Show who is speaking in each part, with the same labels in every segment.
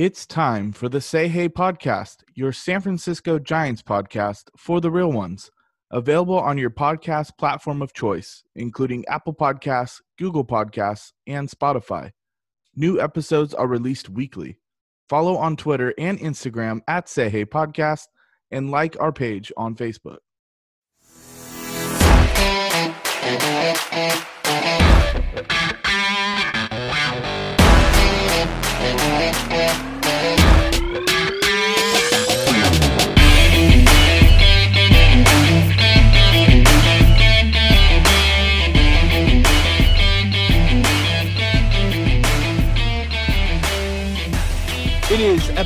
Speaker 1: It's time for the Say Hey podcast, your San Francisco Giants podcast for the real ones. Available on your podcast platform of choice, including Apple Podcasts, Google Podcasts, and Spotify. New episodes are released weekly. Follow on Twitter and Instagram at Say Hey Podcast and like our page on Facebook.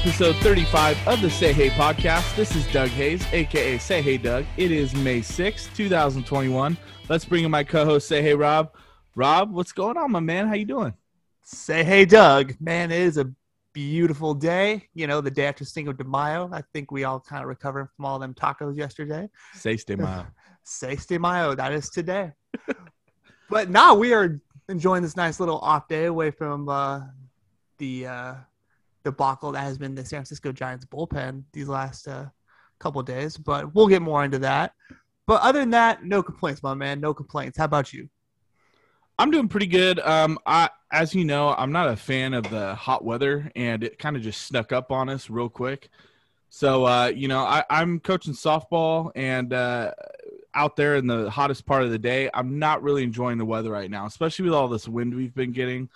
Speaker 1: Episode 35 of the Say Hey podcast. This is Doug Hayes, aka Say Hey Doug. It is May 6th, 2021. Let's bring in my co-host Say Hey Rob. Rob, what's going on, my man? How you doing?
Speaker 2: Say hey, Doug. Man, it is a beautiful day. You know, the day after Cinco de Mayo. I think we all kind of recovering from all them tacos yesterday.
Speaker 1: Say stay mile.
Speaker 2: Seis de Mayo, that is today. but now we are enjoying this nice little off day away from uh, the uh, debacle that has been the San Francisco Giants bullpen these last uh, couple days. But we'll get more into that. But other than that, no complaints, my man. No complaints. How about you?
Speaker 1: I'm doing pretty good. Um, I, as you know, I'm not a fan of the hot weather, and it kind of just snuck up on us real quick. So, uh, you know, I, I'm coaching softball, and uh, out there in the hottest part of the day, I'm not really enjoying the weather right now, especially with all this wind we've been getting.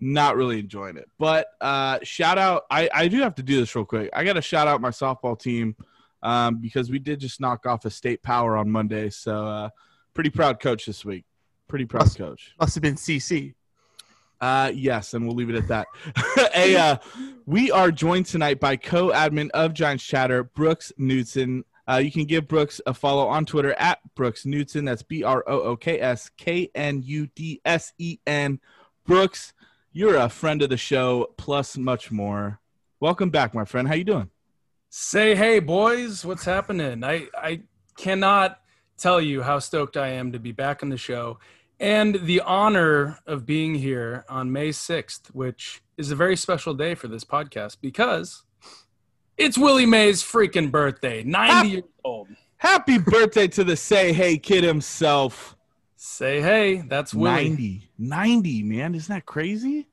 Speaker 1: Not really enjoying it. But uh, shout out, I, I do have to do this real quick. I got to shout out my softball team um, because we did just knock off a state power on Monday. So, uh, pretty proud coach this week. Pretty proud
Speaker 2: Must-
Speaker 1: coach.
Speaker 2: Must have been CC.
Speaker 1: Uh, yes, and we'll leave it at that. a, uh, we are joined tonight by co-admin of Giants Chatter, Brooks Knudsen. Uh, you can give Brooks a follow on Twitter at Brooks Knudsen. That's B R O O K S K N U D S E N. Brooks, you're a friend of the show, plus much more. Welcome back, my friend. How you doing?
Speaker 3: Say hey, boys, what's happening? I I cannot tell you how stoked I am to be back on the show and the honor of being here on May 6th, which is a very special day for this podcast because it's Willie Mays' freaking birthday, 90
Speaker 1: Happy-
Speaker 3: years old.
Speaker 1: Happy birthday to the Say Hey Kid himself.
Speaker 3: Say hey, that's Willie.
Speaker 1: 90. 90, man. Isn't that crazy?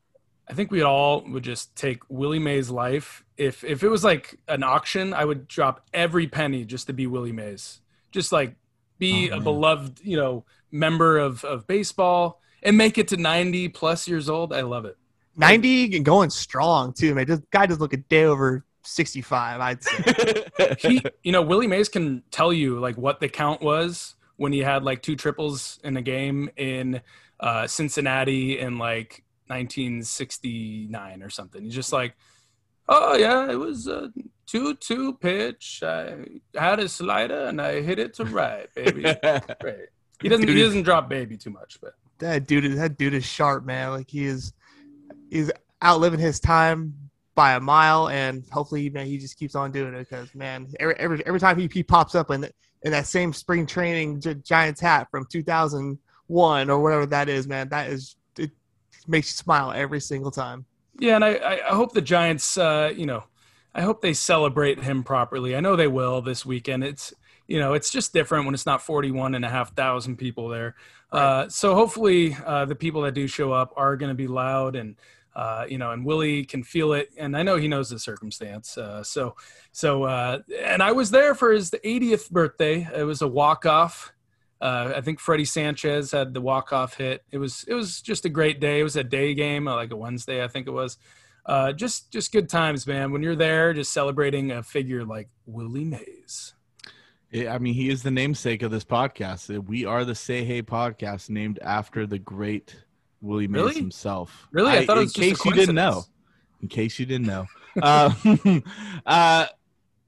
Speaker 3: I think we all would just take Willie Mays' life. If if it was like an auction, I would drop every penny just to be Willie Mays. Just like be
Speaker 1: Oh,
Speaker 3: a
Speaker 1: man.
Speaker 3: beloved, you know, member of of baseball and make it to 90 plus years old. I love it.
Speaker 2: 90 and going strong, too, man. This guy does look a day over 65, I'd say.
Speaker 3: He, you know, Willie Mays can tell you like what the count was when he had like two triples in a game in uh, Cincinnati in like 1969 or something. He's just like, oh yeah, it was a two-two pitch. I had a slider and I hit it to right, baby. Great. He doesn't. He doesn't drop baby too much, but
Speaker 2: that dude is that dude is sharp, man. Like he is he's outliving his time by a mile, and hopefully, man, he just keeps on doing it because, man, every every, every time he, he pops up in in that same spring training Gi- Giants hat from 2001 or whatever that is, man, that is it makes you smile every single time.
Speaker 3: yeah. And I, I hope the Giants, uh, you know, I hope they celebrate him properly. I know they will this weekend. It's you know, it's just different when it's not 41 and a half thousand people there. Uh, so hopefully, uh, the people that do show up are going to be loud and. Uh, you know, and Willie can feel it, and I know he knows the circumstance. Uh, so, so, uh, and I was there for his 80th birthday. It was a walk off. Uh, I think Freddie Sanchez had the walk off hit. It was, it was just a great day. It was a day game, like a Wednesday, I think it was. Uh, just, just good times, man. When you're there, just celebrating a figure like Willie Mays.
Speaker 1: I mean, he is the namesake of this podcast. We are the Say Hey podcast, named after the great Willie Mays
Speaker 3: Really?
Speaker 1: himself.
Speaker 3: Really? I thought it was
Speaker 1: in
Speaker 3: just a
Speaker 1: case you didn't know. in case you didn't know. uh, uh,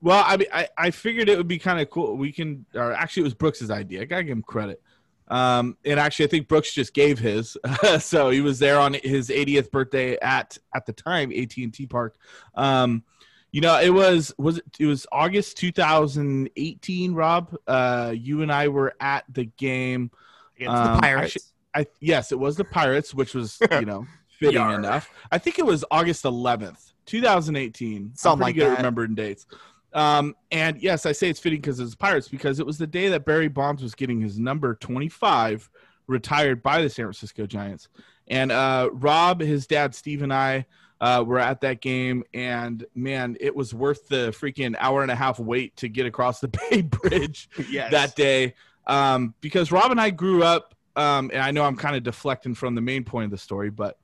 Speaker 1: well, I mean, I, I figured it would be kind of cool. We can, or actually, it was Brooks's idea. I gotta give him credit. Um, and actually, I think Brooks just gave his, so he was there on his 80th birthday at at the time AT and T Park. Um, you know, it was was it, it was August 2018. Rob, uh, you and I were at the game.
Speaker 2: Against
Speaker 1: Um,
Speaker 2: the Pirates.
Speaker 1: actually- I yes, it was the Pirates, which was you know fitting
Speaker 3: Yar.
Speaker 1: enough. I think it was August 11th, 2018. I'm
Speaker 2: Something
Speaker 1: pretty
Speaker 2: like
Speaker 1: good at
Speaker 2: that.
Speaker 1: remembering dates. Um, and yes, I say it's fitting because it's Pirates because it was the day that Barry Bonds was getting his number 25 retired by the San Francisco Giants. And uh, Rob, his dad, Steve, and I uh, were at that game. And man, it was worth the freaking hour and a half wait to get across the Bay Bridge
Speaker 2: yes.
Speaker 1: that day um, because Rob and I grew up, um, and I know I'm kind of deflecting from the main point of the story, but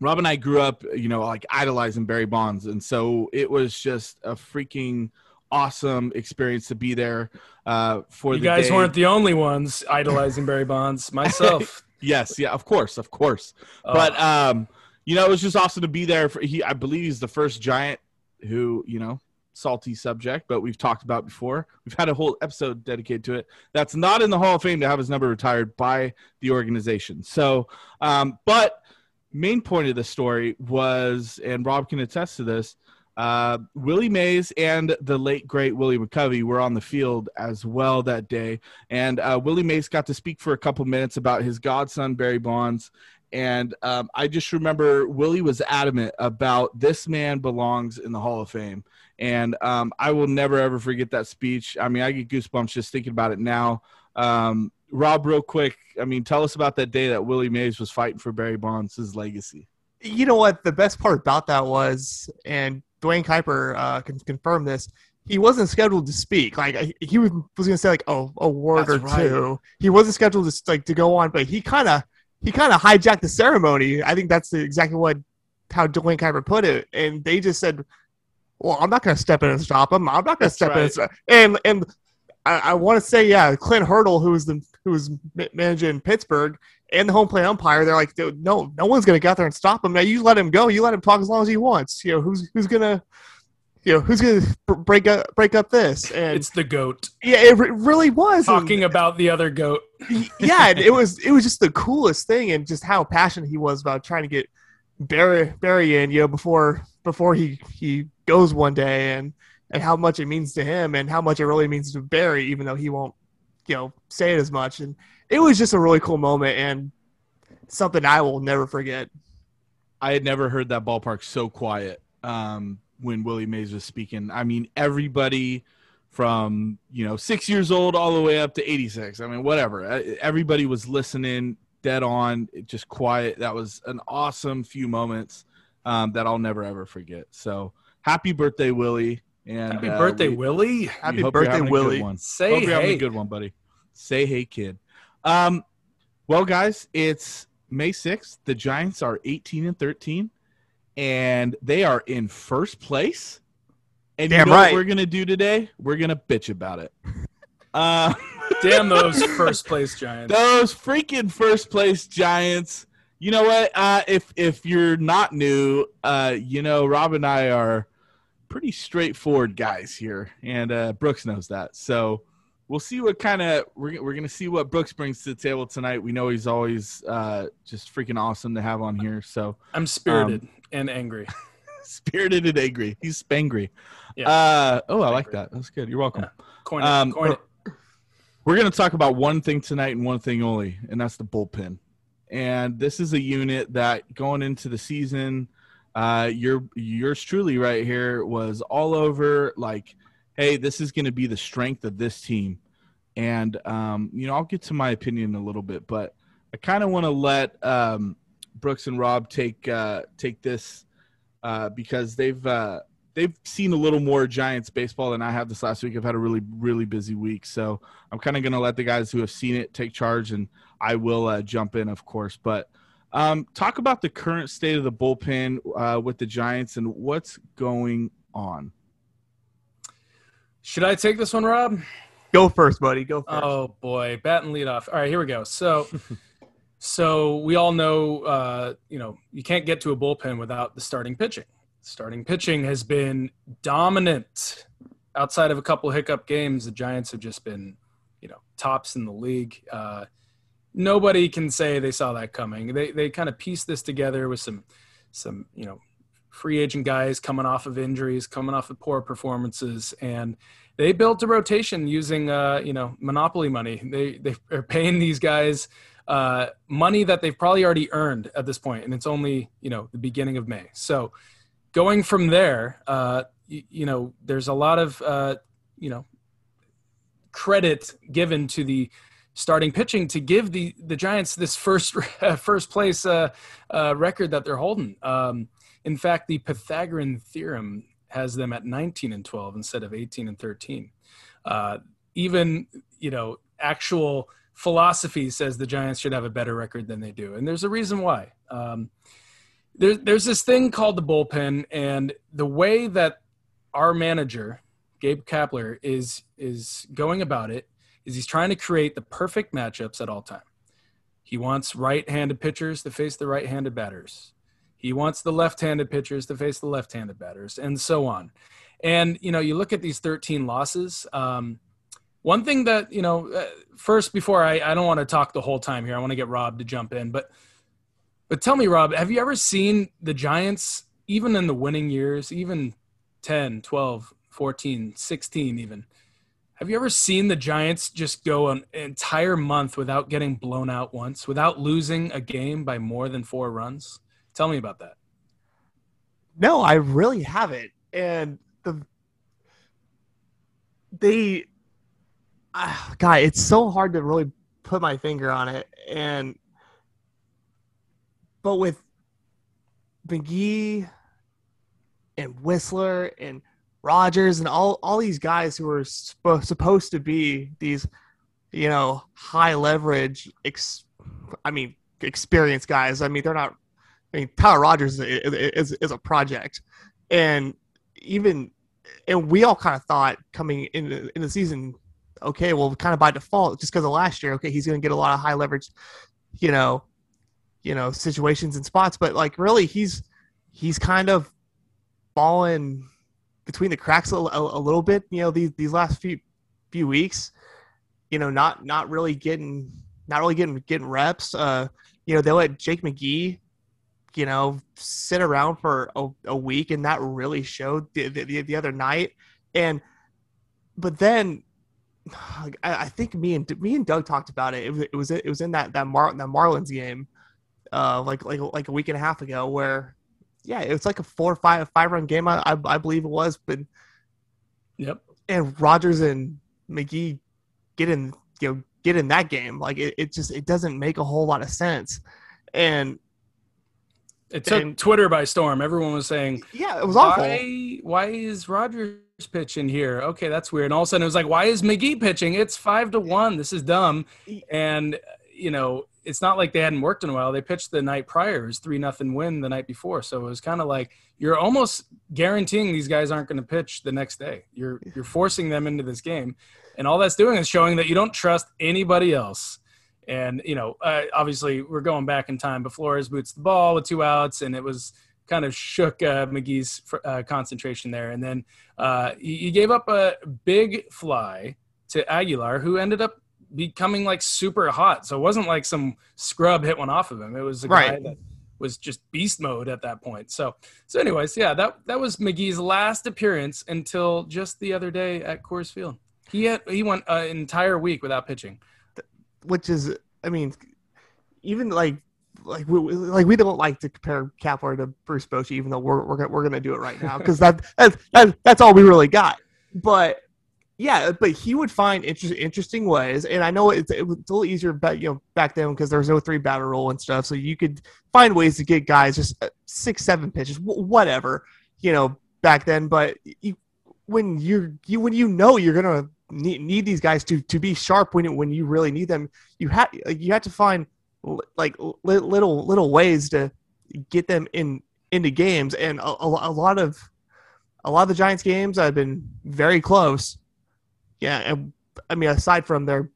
Speaker 1: Rob and I grew up, you know, like idolizing Barry Bonds, and so it was just a freaking awesome experience to be there uh, for
Speaker 3: You
Speaker 1: the
Speaker 3: guys
Speaker 1: day.
Speaker 3: weren't the only ones idolizing Barry Bonds. Myself,
Speaker 1: Yes, yeah, of course, of course.
Speaker 3: Oh,
Speaker 1: But um, you know, it was just awesome to be there. For, he, I believe, he's the first giant who, you know, salty subject, but we've talked about before. We've had a whole episode dedicated to it. That's not in the Hall of Fame to have his number retired by the organization. So, um, but main point of the story was, and Rob can attest to this. Uh, Willie Mays and the late great Willie McCovey were on the field as well that day, and uh, Willie Mays got to speak for a couple minutes about his godson Barry Bonds, and um, I just remember Willie was adamant about this man belongs in the Hall of Fame. And um, I will never ever forget that speech. I mean, I get goosebumps just thinking about it now. Um, Rob, real quick, I mean, tell us about that day that Willie Mays was fighting for Barry Bonds' his legacy.
Speaker 2: you know what the best part about that was, and Duane Kuiper uh, can confirm this. He wasn't scheduled to speak. Like he was, was going to say like oh a word
Speaker 1: That's
Speaker 2: or
Speaker 1: right.
Speaker 2: two. He wasn't scheduled to like to go on, but he kind of he kind of hijacked the ceremony. I think that's exactly what how Duane Kuiper put it, and they just said, "Well, I'm not going to step in and stop him. I'm not going to step in." And, and and I, I want to say, yeah, Clint Hurdle, who was the who was managing Pittsburgh and the home plate umpire, they're like, "Dude, no, no one's going to get out there and stop him. Now you let him go. You let him talk as long as he wants. You know who's who's gonna, you know who's gonna break up break up this? And
Speaker 3: it's the goat
Speaker 2: yeah, it re- really was And-
Speaker 3: talking about the other goat.
Speaker 2: yeah, it was it was just the coolest thing, and just how passionate he was about trying to get Barry Barry in, you know, before before he he goes one day, and and how much it means to him, and how much it really means to Barry, even though he won't, you know, say it as much. And it was just a really cool moment, and something I will never forget.
Speaker 1: I had never heard that ballpark so quiet um, when Willie Mays was speaking. I mean, everybody from you know six years old all the way up to 86. I mean, whatever. Everybody was listening, dead on, just quiet. That was an awesome few moments um, that I'll never ever forget. So happy birthday, Willie! And
Speaker 3: Happy
Speaker 1: uh,
Speaker 3: birthday,
Speaker 1: we-
Speaker 3: Willie.
Speaker 1: we
Speaker 2: Happy
Speaker 1: hope you're
Speaker 2: birthday,
Speaker 1: having a good
Speaker 2: Willie.
Speaker 1: one.
Speaker 3: Say
Speaker 1: Hope you're having
Speaker 3: hey.
Speaker 1: a good one, buddy. Say hey, kid. Um, well, guys, it's May 6th. The Giants are 18 and 13, and they are in first place. And you
Speaker 2: Damn
Speaker 1: know
Speaker 2: right.
Speaker 1: what we're gonna do today? We're gonna bitch about it. Uh,
Speaker 3: Damn those first place Giants.
Speaker 1: those freaking first place Giants. You know what? Uh, if if you're not new, uh, you know Rob and I are pretty straightforward guys here, and uh, Brooks knows that. So we'll see what kind of we're we're gonna see what Brooks brings to the table tonight. We know he's always uh, just freaking awesome to have on here. So
Speaker 3: I'm spirited and angry.
Speaker 1: spirited and angry. He's spangry.
Speaker 3: Yeah.
Speaker 1: Uh, oh, I like that. That's good. You're welcome.
Speaker 3: Yeah. Coin it.
Speaker 1: Um,
Speaker 3: coin it.
Speaker 1: We're going to talk about one thing tonight and one thing only, and that's the bullpen. And this is a unit that going into the season, uh, your yours truly right here was all over like, hey, this is going to be the strength of this team. And um, you know, I'll get to my opinion in a little bit, but I kind of want to let um, Brooks and Rob take uh, take this uh, because they've uh, they've seen a little more Giants baseball than I have this last week. I've had a really really busy week, so I'm kind of going to let the guys who have seen it take charge, and I will uh, jump in, of course. But um, talk about the current state of the bullpen uh, with the Giants and what's going on.
Speaker 3: Should I take this one, Rob?
Speaker 2: Go first, buddy. Go first.
Speaker 3: Oh boy, bat and lead off. All right, here we go. So So we all know, uh, you know, you can't get to a bullpen without the starting pitching. Starting pitching has been dominant. Outside of a couple hiccup games, the Giants have just been, you know, tops in the league. Uh, nobody can say they saw that coming. They they kind of pieced this together with some some you know free agent guys coming off of injuries, coming off of poor performances, and they built a rotation using uh, you know monopoly money. They they are paying these guys uh, money that they've probably already earned at this point, and it's only you know the beginning of May. So going from there, uh, you, you know, there's a lot of uh, you know credit given to the starting pitching to give the the Giants this first first place uh, uh, record that they're holding. Um, in fact, the Pythagorean theorem has them at 19 and 12 instead of 18 and 13. Uh, even you know actual philosophy says the Giants should have a better record than they do, and there's a reason why. Um, there, there's this thing called the bullpen, and the way that our manager Gabe Kapler is is going about it is he's trying to create the perfect matchups at all time. He wants right-handed pitchers to face the right-handed batters. He wants the left-handed pitchers to face the left-handed batters, and so on. And you know, you look at these 13 losses. Um, one thing that you know, uh, first before I, I don't want to talk the whole time here. I want to get Rob to jump in, but but tell me, Rob, have you ever seen the Giants, even in the winning years, even 10, 12, 14, 16, even? Have you ever seen the Giants just go an entire month without getting blown out once, without losing a game by more than four runs? Tell me about that.
Speaker 2: No, I really haven't. And the they, uh, God, it's so hard to really put my finger on it. And but with McGee and Wisler and Rogers and all all these guys who are sp- supposed to be these, you know, high leverage. Ex- I mean, experienced guys. I mean, they're not. I mean, Tyler Rogers is, is, is a project, and even and we all kind of thought coming in in the season, okay, well, kind of by default, just because of last year, okay, he's going to get a lot of high leverage, you know, you know, situations and spots, but like really, he's he's kind of fallen between the cracks a, a, a, little bit. You know, these these last few few weeks, you know, not not really getting not really getting getting reps. Uh, you know, they let Jake McGee, you know, sit around for a, a week, and that really showed the, the, the other night. And but then I, I, think me and me and Doug talked about it. It was it was it was in that that Mar that Marlins game, uh, like like like a week and a half ago, where yeah, it was like a four or five five run game. I, I, I believe it was, but
Speaker 3: yep.
Speaker 2: And Rogers and McGee get in, you know, get in that game. Like it, it just it doesn't make a whole lot of sense. And
Speaker 3: it took and, Twitter by storm. Everyone was saying,
Speaker 2: "Yeah, it was awful."
Speaker 3: Why, why is Rogers pitching here? Okay, that's weird. And all of a sudden, it was like, "Why is McGee pitching? It's five to one. This is dumb." And you know, it's not like they hadn't worked in a while. They pitched the night prior. It was three nothing win the night before. So it was kind of like you're almost guaranteeing these guys aren't going to pitch the next day. You're you're forcing them into this game, and all that's doing is showing that you don't trust anybody else. And you know, uh, obviously, we're going back in time. But Flores boots the ball with two outs, and it was kind of shook uh, McGee's uh, concentration there. And then uh, he, he gave up a big fly to Aguilar, who ended up becoming like super hot. So it wasn't like some scrub hit one off of him. It was a right. guy that was just beast mode at that point. So so anyways, yeah, that that was McGee's last appearance until just the other day at Coors Field. He had he went an entire week without pitching,
Speaker 2: which is I mean, even like like we like we don't like to compare Kapler to Bruce Bochy, even though we're we're, we're gonna do it right now because that, that, that that's all we really got. But yeah, but he would find inter- interesting ways, and I know it's, it was a little easier back you know back then because there was no three batter rule and stuff, so you could find ways to get guys just uh, six seven pitches, whatever, you know, back then. But you, when you're you when you know you're gonna need, need these guys to to be sharp when when you really need them, you have you have to find like little little ways to get them in into games, and a, a lot of a lot of the Giants games I've been very close yeah, and I mean, aside from their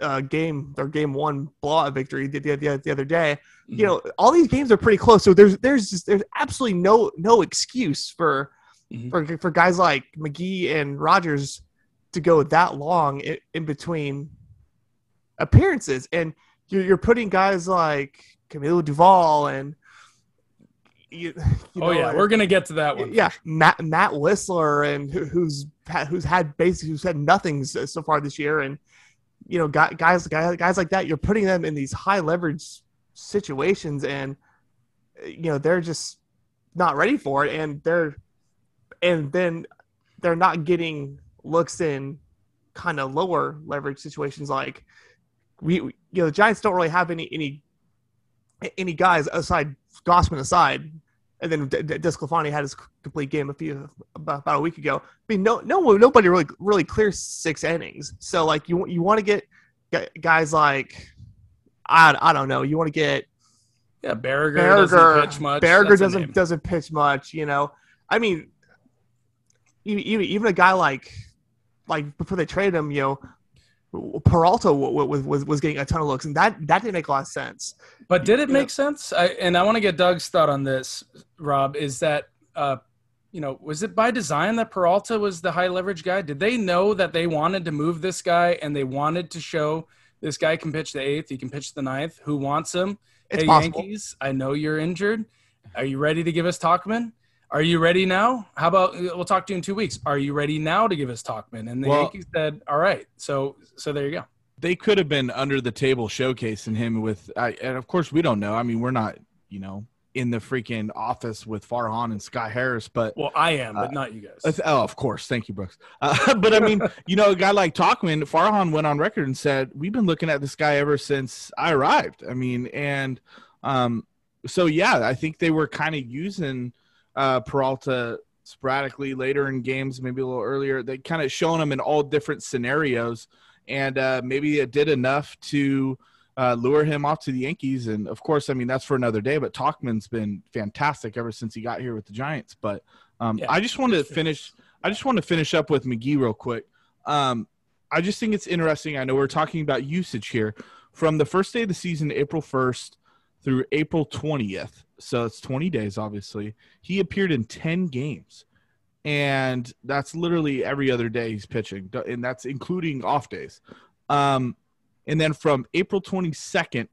Speaker 2: uh, game their game one blowout victory the, the, the, the other day.
Speaker 3: Mm-hmm.
Speaker 2: You know, all these games are pretty close. So there's there's just, there's absolutely no no excuse for
Speaker 3: Mhm.
Speaker 2: for for guys like McGee and Rogers to go that long in, in between appearances, and you're you're putting guys like Camilo Doval and you, you
Speaker 3: oh
Speaker 2: know,
Speaker 3: yeah,
Speaker 2: and-
Speaker 3: we're gonna get to that one.
Speaker 2: yeah, Matt Matt Wisler and who, who's had, who's had basically who's had nothing so, so far this year, and you know guys guys guys guys like that. You're putting them in these high leverage situations, and you know they're just not ready for it, and they're and then they're not getting looks in kind of lower leverage situations like we we- you know the Giants don't really have any any any guys aside Gausman aside and then Desclafani had his complete game a few about, about a week ago. I mean, no, no, nobody really really clears six innings. So like you you want to get guys like I, I don't know. You want to get
Speaker 3: Yeah, Baragar,
Speaker 2: Baragar.
Speaker 3: doesn't pitch much. Baragar
Speaker 2: doesn't doesn't pitch much. You know, I mean, even even, even a guy like like before they traded him, you know. Peralta was, was was getting a ton of looks, and that that didn't make a lot of sense.
Speaker 3: But did it make sense? I, and I want to get Doug's thought on this, Rob. Is that, uh, you know, was it by design that Peralta was the high leverage guy? Did they know that they wanted to move this guy and they wanted to show this guy can pitch the eighth, he can pitch the ninth? Who wants him?
Speaker 2: It's
Speaker 3: hey,
Speaker 2: possible.
Speaker 3: Yankees, I know you're injured. Are you ready to give us Tauchman? Are you ready now? How about we'll talk to you in two weeks? Are you ready now to give us Tauchman? And the
Speaker 1: Well-
Speaker 3: Yankees said, "All right." So, so there you go.
Speaker 1: they could have been under the table showcasing him with I and of course we don't know i mean we're not you know in the freaking office with farhan and sky harris but
Speaker 3: Well, I am, but
Speaker 1: Uh,
Speaker 3: not you guys.
Speaker 1: oh of course thank you brooks uh, but i mean you know a guy like Tauchman farhan went on record and said we've been looking at this guy ever since i arrived i mean and um so yeah i think they were kind of using uh peralta sporadically later in games maybe a little earlier they kind of shown him in all different scenarios and uh, maybe it did enough to uh, lure him off to the Yankees. And of course, I mean that's for another day. But Tauchman's been fantastic ever since he got here with the Giants. But um,
Speaker 3: Yeah,
Speaker 1: I just want to finish. I just want to finish up with McGee real quick. Um, I just think it's interesting. I know we're talking about usage here from the first day of the season, April first through April twentieth. So it's twenty days, obviously. He appeared in ten games and that's literally every other day he's pitching, and that's including off days. Um, and then from April 22nd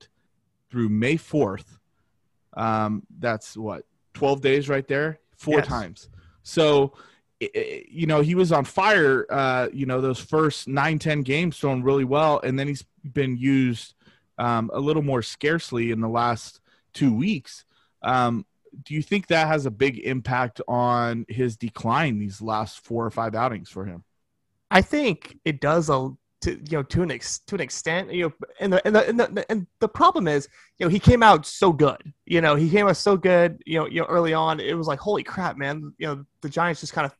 Speaker 1: through May 4th, um, that's what 12 days right there, four
Speaker 2: Yes.
Speaker 1: times. So, i- i- you know, he was on fire. Uh, you know, those first nine, 10 games throwing really well, and then he's been used um, a little more scarcely in the last two weeks. Um, do you think that has a big impact on his decline these last four or five outings for him?
Speaker 2: I think it does a to you know to an ex, to an extent you know and the, and the and the and the problem is you know he came out so good you know he came out so good you know you know early on it was like holy crap man you know the Giants just kind of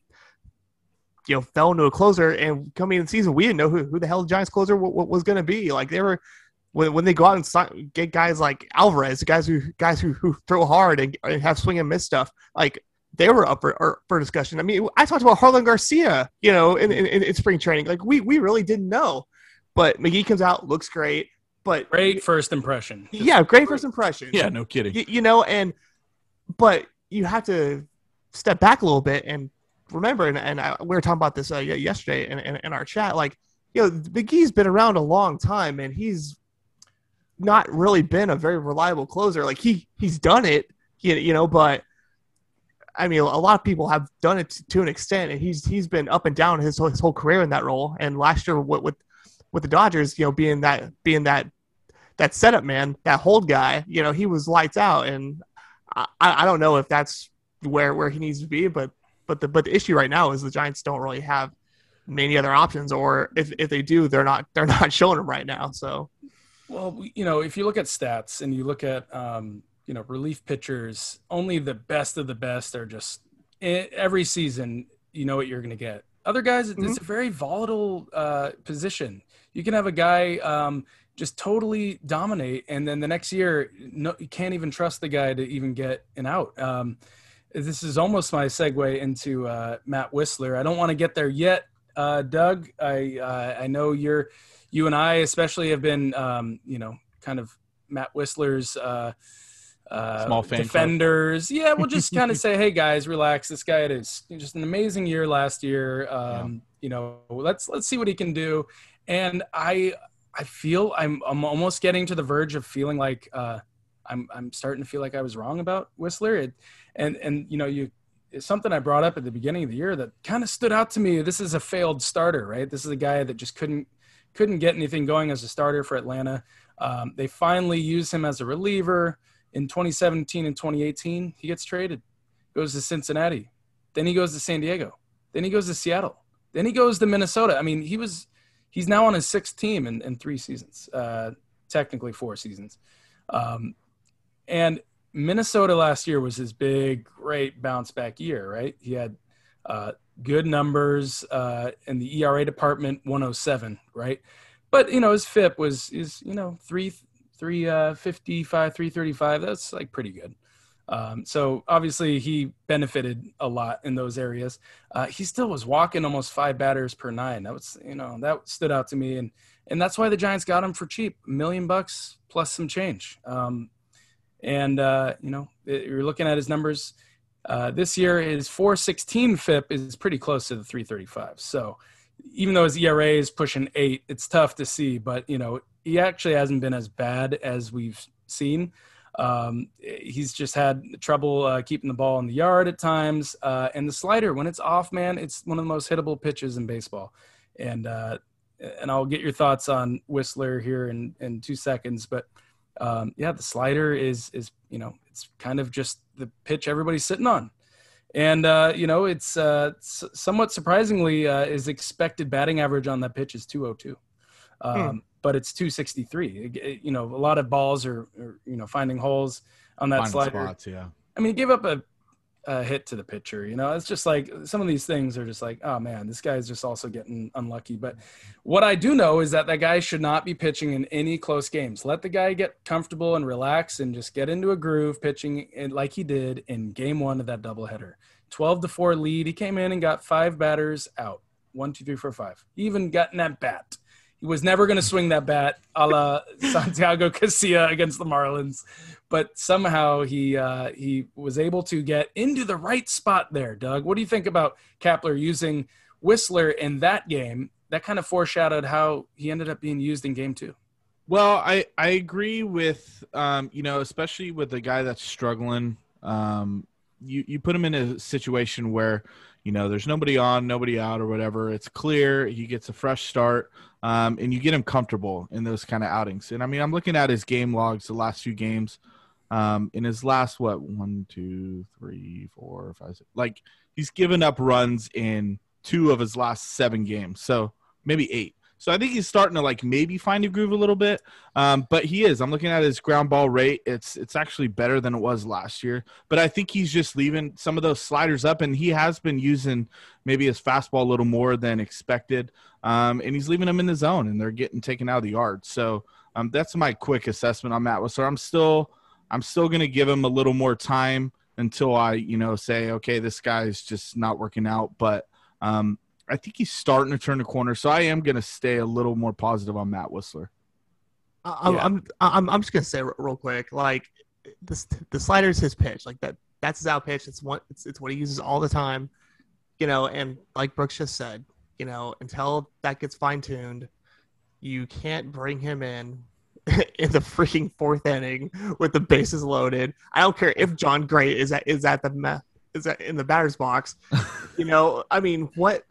Speaker 2: you know fell into a closer and coming in the season we didn't know who, who the hell the Giants closer w- w- was going to be like they were when, when they go out and sign, get guys like Alvarez guys who guys who, who throw hard and, and have swing and miss stuff like they were up for, or- for discussion. I mean, I talked about Jarlin Garcia, you know, in, in, in spring training. Like we we really didn't know, but McGee comes out, looks great, but
Speaker 3: Great first impression.
Speaker 2: yeah, great first impression.
Speaker 1: Yeah, no kidding.
Speaker 2: you, you know, and but you have to step back a little bit and remember. And, and I, we were talking about this uh, yesterday in, in, in our chat. Like, you know, McGee's been around a long time, and he's not really been a very reliable closer. Like he he's done it, you, know, but I mean, a lot of people have done it to, to an extent, and he's he's been up and down his whole, his whole career in that role. And last year with with, with the Dodgers, you know, being that being that that setup man, that hold guy, you know, he was lights out. And I, I don't know if that's where where he needs to be, but but the but the issue right now is the Giants don't really have many other options, or if if they do, they're not they're not showing them right now. So
Speaker 3: Well, you know, if you look at stats and you look at, um, you know, relief pitchers, only the best of the best are just eh, every season. You know what you're going to get. Other guys, it's a very volatile uh, position. You can have a guy um, just totally dominate, and then the next year, no, you can't even trust the guy to even get an out. Um, this is almost my segue into uh, Matt Wisler. I don't want to get there yet Uh, Doug, I uh, I know you're you and I especially have been um, you know kind of Matt Wisler's uh, uh,
Speaker 1: Small fan club.
Speaker 3: defenders. Yeah, we'll just kind of say, hey guys, relax. This guy had his, just an amazing year last year. Um, You know, let's let's see what he can do. And I I feel I'm I'm almost getting to the verge of feeling like uh, I'm I'm starting to feel like I was wrong about Wisler. It, and and you know you it's something I brought up at the beginning of the year that kind of stood out to me. This is a failed starter, right? This is a guy that just couldn't couldn't get anything going as a starter for Atlanta. Um, they finally use him as a reliever in 2017 and 2018. He gets traded, goes to Cincinnati, then he goes to San Diego, then he goes to Seattle, then he goes to Minnesota. I mean, he was he's now on his sixth team in, in three seasons, uh, technically four seasons. Um, and Minnesota last year was his big, great bounce back year, right? He had uh, good numbers uh, in the ERA department, 107, right? But you know his FIP was is you know three three uh, 55, 335. That's like pretty good. Um, so obviously he benefited a lot in those areas. Uh, he still was walking almost five batters per nine. That was you know that stood out to me, and and that's why the Giants got him for cheap, million bucks plus some change. Um, and uh, you know it- you're looking at his numbers uh, this year. His 416 FIP is pretty close to the 335. So even though his ERA is pushing eight, it's tough to see. But you know he actually hasn't been as bad as we've seen. Um, he's just had trouble uh, keeping the ball in the yard at times, uh, and the slider when it's off, man, it's one of the most hittable pitches in baseball. And uh, and I'll get your thoughts on Wisler here in in two seconds, but um, yeah, the slider is is you know it's kind of just the pitch everybody's sitting on, and uh, you know it's uh, somewhat surprisingly uh, his expected batting average on that pitch is 202, um, but it's 263. It- it- you know, a lot of balls are, are you know finding holes on that
Speaker 1: Final
Speaker 3: slider.
Speaker 1: spots, yeah.
Speaker 3: I mean, he gave up a, a hit to the pitcher. You know, it's just like some of these things are just like, oh man, this guy's just also getting unlucky. But what I do know is that that guy should not be pitching in any close games. Let the guy get comfortable and relax and just get into a groove pitching in, like he did in game one of that doubleheader. 12 to 4 lead. He came in and got five batters out. One, two, three, four, five. He even got in that bat. He was never going to swing that bat a la Santiago Casilla against the Marlins, but somehow he uh, he was able to get into the right spot there. Doug, what do you think about Kapler using Wisler in that game? That kind of foreshadowed how he ended up being used in game two.
Speaker 1: Well, I I agree with um, you know, especially with the guy that's struggling. Um, you you put him in a situation where you know there's nobody on, nobody out, or whatever. It's clear he gets a fresh start, um, and you get him comfortable in those kind of outings. And I mean, I'm looking at his game logs, the last few games. Um, in his last what one, two, three, four, five, six, like he's given up runs in two of his last seven games, so maybe eight. So I think he's starting to like maybe find a groove a little bit. Um, but he is. I'm looking at his ground ball rate. It's it's actually better than it was last year. But I think he's just leaving some of those sliders up, and he has been using maybe his fastball a little more than expected. Um, and he's leaving them in the zone, and they're getting taken out of the yard. So um, that's my quick assessment on Matt Wisler. I'm still I'm still to give him a little more time until I you know say okay, this guy's just not working out. But um, I think he's starting to turn the corner. So I am going to stay a little more positive on Matt Wisler.
Speaker 2: I- I'm,
Speaker 3: Yeah.
Speaker 2: I'm, I'm, I'm just gonna say real quick, like this, the slider's his pitch, like that. That's his out pitch. It's what it's, it's what he uses all the time, you know. And like Brooks just said, you know, until that gets fine tuned, you can't bring him in in the freaking fourth inning with the bases loaded. I don't care if Jon Gray is at is at the me- is that in the batter's box. you know, I mean, what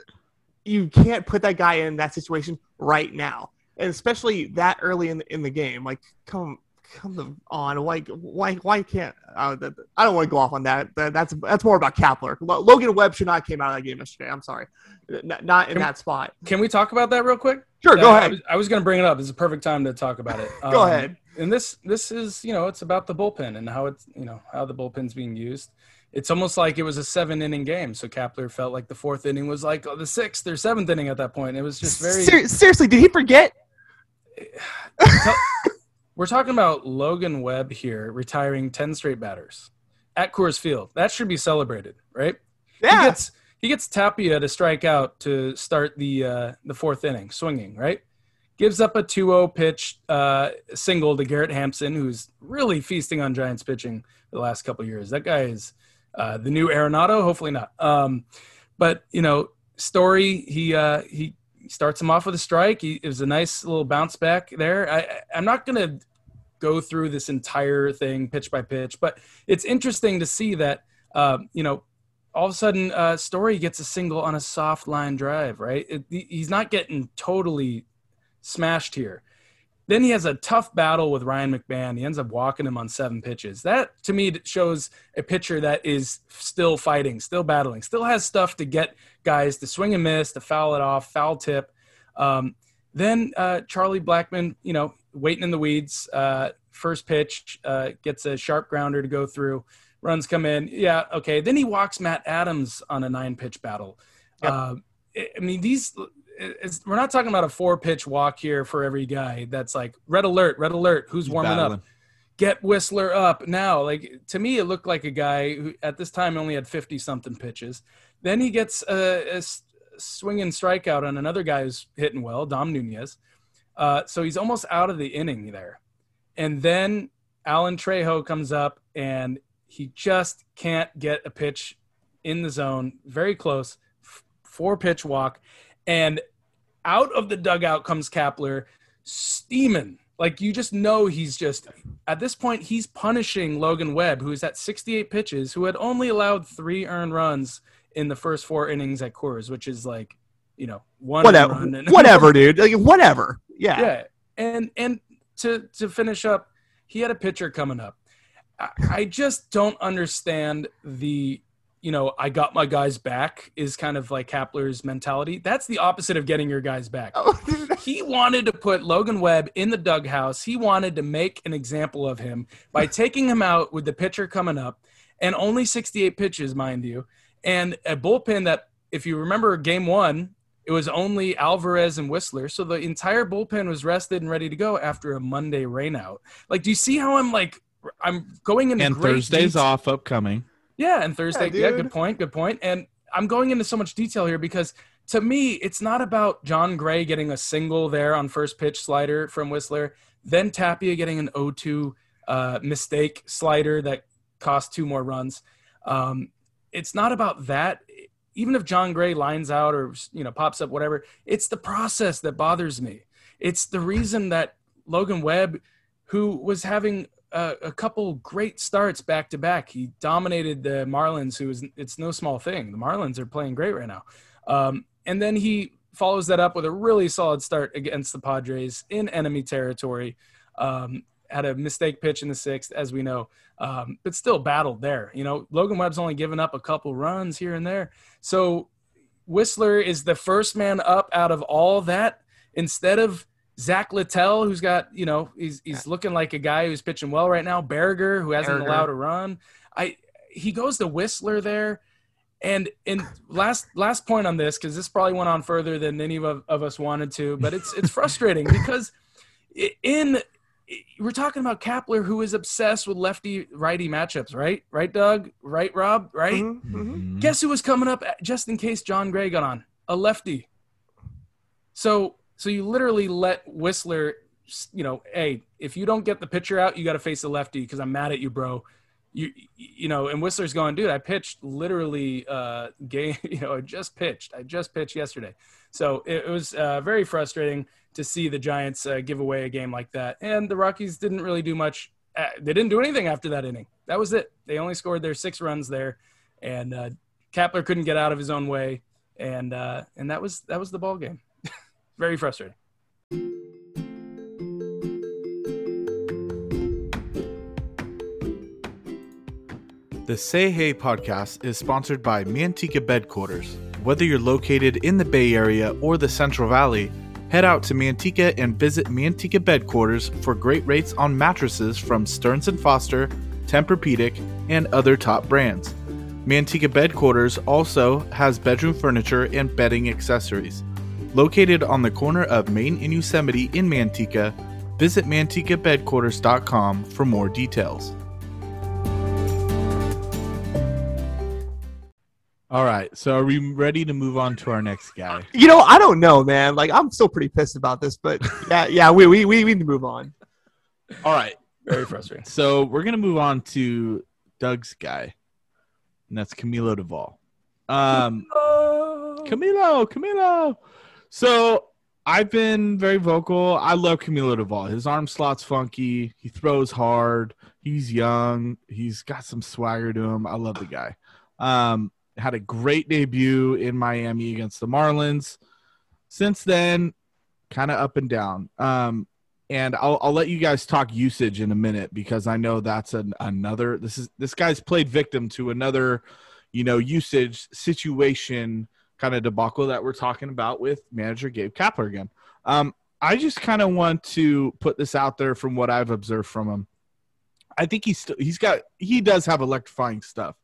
Speaker 2: you can't put that guy in that situation right now, and especially that early in the, in the game. Like, come come on, why why why can't uh, that, I don't want to go off on that. that. That's that's more about Kapler. Lo- Logan Webb should not came out of that game yesterday. I'm sorry, N- not in
Speaker 3: Can-
Speaker 2: that spot.
Speaker 3: Can we talk about that real quick?
Speaker 2: Sure, go
Speaker 3: I
Speaker 2: ahead.
Speaker 3: was, I was going to bring it up. It's a perfect time to talk about it.
Speaker 2: Go
Speaker 3: Um,
Speaker 2: ahead.
Speaker 3: And this this is you know it's about the bullpen and how it's you know how the bullpen's being used. It's almost like it was a seven inning game. So Kapler felt like the fourth inning was like the sixth or seventh inning at that point. It was just very.
Speaker 2: Ser- seriously, did he forget?
Speaker 3: We're talking about Logan Webb here retiring ten straight batters at Coors Field. That should be celebrated, right?
Speaker 2: Yeah,
Speaker 3: He gets he gets Tapia to strike out to start the uh, the fourth inning, swinging right. Gives up a 2-0 pitch uh, single to Garrett Hampson, who's really feasting on Giants pitching the last couple years. That guy is uh, the new Arenado. Hopefully not. Um, but you know, Story he uh, he starts him off with a strike. He, it was a nice little bounce back there. I, I'm not gonna go through this entire thing pitch by pitch, but it's interesting to see that uh, you know all of a sudden uh, Story gets a single on a soft line drive. Right, it, he's not getting totally smashed here. Then he has a tough battle with Ryan McMahon. He ends up walking him on seven pitches. That to me shows a pitcher that is still fighting, still battling, still has stuff to get guys to swing and miss, to foul it off, foul tip. Um, then uh, Charlie Blackmon, you know, waiting in the weeds. Uh, first pitch uh, gets a sharp grounder to go through. Runs come in. Yeah, okay. Then he walks Matt Adams on a nine pitch battle. Yep. Uh, I mean, these it's, we're not talking about a four pitch walk here for every guy. That's like red alert, red alert. Who's He's warming battling. up? Get Wisler up now. Like to me, it looked like a guy who at this time only had fifty something pitches. Then he gets a, a swinging strikeout on another guy who's hitting well, Dom Nunez. Uh, so he's almost out of the inning there. And then Alan Trejo comes up and he just can't get a pitch in the zone, very close, four pitch walk. And out of the dugout comes Kapler steaming. Like you just know he's just at this point he's punishing Logan Webb, who's at 68 pitches, who had only allowed three earned runs in the first four innings at Coors, which is like, you know, one
Speaker 2: whatever, whatever, dude, like whatever, yeah,
Speaker 3: yeah. And and to to finish up, he had a pitcher coming up. I, I just don't understand the you know, I got my guys back is kind of like Kapler's mentality. That's the opposite of getting your guys back. Oh, he wanted to put Logan Webb in the dughouse. He wanted to make an example of him by taking him out with the pitcher coming up and only 68 pitches, mind you, and a bullpen that, if you remember game one, it was only Alvarez and Wisler. So the entire bullpen was rested and ready to go after a Monday rainout. Like, do you see how I'm like, I'm going into
Speaker 1: and Thursday's off upcoming.
Speaker 3: Yeah, and Thursday. Yeah, yeah, good point. Good point. And I'm going into so much detail here because to me, it's not about Jon Gray getting a single there on first pitch slider from Wisler, then Tapia getting an 0-2 uh, mistake slider that cost two more runs. Um, it's not about that. Even if Jon Gray lines out or you know pops up, whatever, it's the process that bothers me. It's the reason that Logan Webb, who was having a, a couple great starts back to back. He dominated the Marlins, who is it's no small thing. The Marlins are playing great right now. Um, and then he follows that up with a really solid start against the Padres in enemy territory. Um, had a mistake pitch in the sixth, as we know, um, but still battled there. You know, Logan Webb's only given up a couple runs here and there. So Wisler is the first man up out of all that. Instead of Zack Littell, who's got, you know, he's he's looking like a guy who's pitching well right now. Baragar, who hasn't Baragar. allowed a run. I he goes to Wisler there. And and last last point on this, because this probably went on further than any of, of us wanted to, but it's it's frustrating because in we're talking about Kapler, who is obsessed with lefty righty matchups, right? Right, Doug? Right, Rob? Right? Mm-hmm. mm-hmm. Guess who was coming up just in case Jon Gray got on? A lefty. So so you literally let Wisler, you know, hey, if you don't get the pitcher out, you got to face the lefty because I'm mad at you, bro. You you know, and Wisler's going, dude. I pitched literally uh game. You know, I just pitched. I just pitched yesterday. So it, was uh, very frustrating to see the Giants uh, give away a game like that, and the Rockies didn't really do much. Uh, they didn't do anything after that inning. That was it. They only scored their six runs there, and uh, Kapler couldn't get out of his own way, and uh, and that was that was the ball game. Very frustrating.
Speaker 1: The Say Hey podcast is sponsored by Manteca Bedquarters. Whether you're located in the Bay Area or the Central Valley, head out to Manteca and visit Manteca Bedquarters for great rates on mattresses from Stearns & Foster, Tempur-Pedic, and other top brands. Manteca Bedquarters also has bedroom furniture and bedding accessories. Located on the corner of Main and Yosemite in Manteca, visit mantecabedquarters.com for more details. All right. So are we ready to move on to our next guy?
Speaker 2: You know, I don't know, man. Like I'm still pretty pissed about this, but yeah, yeah, we we we need to move on.
Speaker 1: All right.
Speaker 3: Very frustrating.
Speaker 1: So we're gonna move on to Doug's guy, and that's Camilo Doval. Um, Camilo, Camilo. So I've been very vocal. I love Camilo Doval. His arm slot's funky. He throws hard. He's young. He's got some swagger to him. I love the guy. Um, had a great debut in Miami against the Marlins. Since then, kind of up and down. Um, and I'll, I'll let you guys talk usage in a minute because I know that's an, another. This is this guy's played victim to another, you know, usage situation kind of debacle that we're talking about with manager Gabe Kapler again. Um, I just kind of want to put this out there from what I've observed from him. I think he's he's got he does have electrifying stuff,